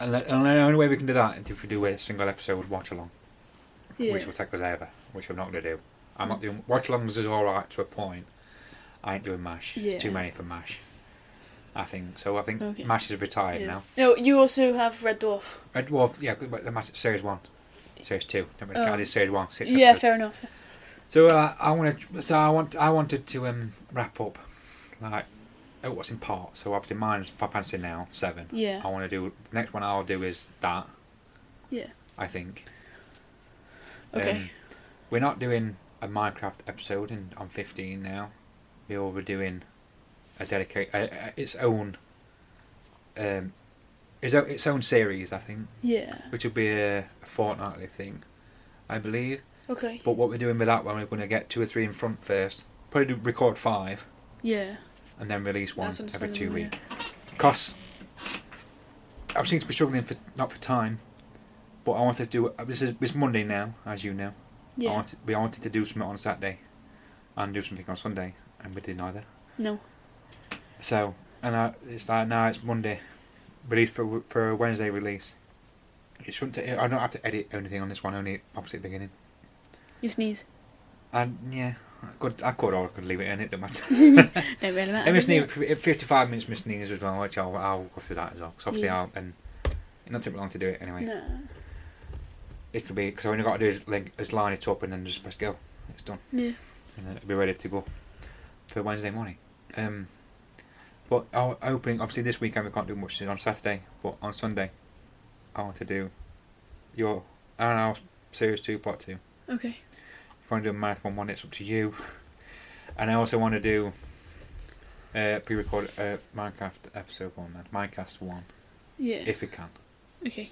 And, the- only way we can do that is if we do a single episode watch along, Yeah. which will take us ever, which I'm not going to do. I'm not mm. doing watch alongs is all right to a point. I ain't doing Mash. Yeah. Too many for Mash. I think so. I think Okay. Mash is retired Yeah. now. No, you also have Red Dwarf. Red Dwarf, yeah, but the Mash series one, series two. Don't we- Oh. I did series one. Six yeah, episodes. fair enough. So uh, I want to. So I want. I wanted to um, wrap up, like, oh, what's in part. So obviously mine's Final Fantasy now seven. Yeah. I want to do. The next one I'll do is that. Yeah. I think. Okay. Um, we're not doing a Minecraft episode in, on fifteen now. We're doing a dedicate uh, its own. Um, its own, its own series, I think, yeah. which will be a, a fortnightly thing, I believe. Okay. But what we're doing with that one, we're going to get two or three in front first. Probably do, record five Yeah. and then release one That's every two weeks. Because I seem to be struggling for not for time, but I wanted to do. Uh, this is it's Monday now, as you know. I Yeah. wanted, we wanted to do something on Saturday and do something on Sunday, and we didn't either. No. So, and I, it's like now it's Monday, release for for a Wednesday release. It shouldn't. ta- I don't have to edit anything on this one. Only obviously at the beginning. You sneeze. And yeah, I could I could or I could leave it in. It don't matter. Don't really matter. Miss it? Fifty-five minutes Miss Nina's as well, which I'll I'll go through that as well. Because obviously Yeah. I'll and it not take me long to do it anyway. No. It'll be because all you got to do is like is line it up and then just press go. It's done. Yeah. and then it'll be ready to go for Wednesday morning. Um, but our opening, obviously, this weekend we can't do much on Saturday, but on Sunday, I want to do your Owl House Series 2 Part 2. Okay. If you want to do a marathon one, it's up to you. And I also want to do uh, pre record uh, Minecraft episode 1, man. Minecraft 1, Yeah. if we can. Okay.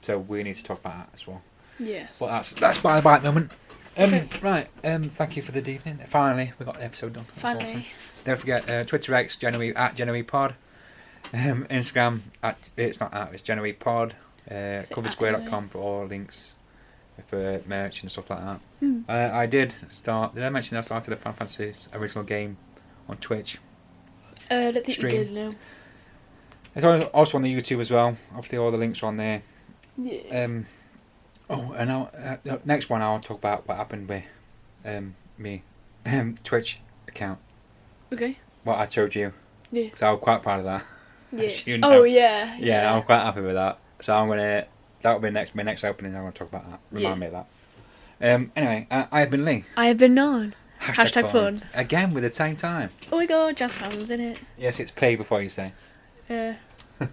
So we need to talk about that as well. Yes. Well, that's that's by the by moment. Um. Right, um, thank you for the evening. Finally, we got the episode done. That's Finally. awesome. Don't forget uh, Twitter X January at genoepod, um, Instagram at it's not at it's genoepod, uh, Is it at coveredsquare.com for all links for merch and stuff like that. Hmm. Uh, I did start. Did I mention I started a Final Fantasy original game on Twitch? Uh, I don't think Stream. you did, no. It's also on the YouTube as well. Obviously, all the links are on there. Yeah. Um, oh, and I'll, uh, next one I'll talk about what happened with um, me um, Twitch account. okay. What I showed you. Yeah. So I'm quite proud of that. Yeah. You know. Oh, yeah. Yeah, I'm quite happy with that. So I'm gonna. That will be next. My next opening. I'm gonna talk about that. Remind Yeah. me of that. Um. Anyway, uh, I have been Lee. I have been on. Hashtag fun. Again with the same time. Oh my god, jazz hands in it. Yes, it's pay before you say. Stop.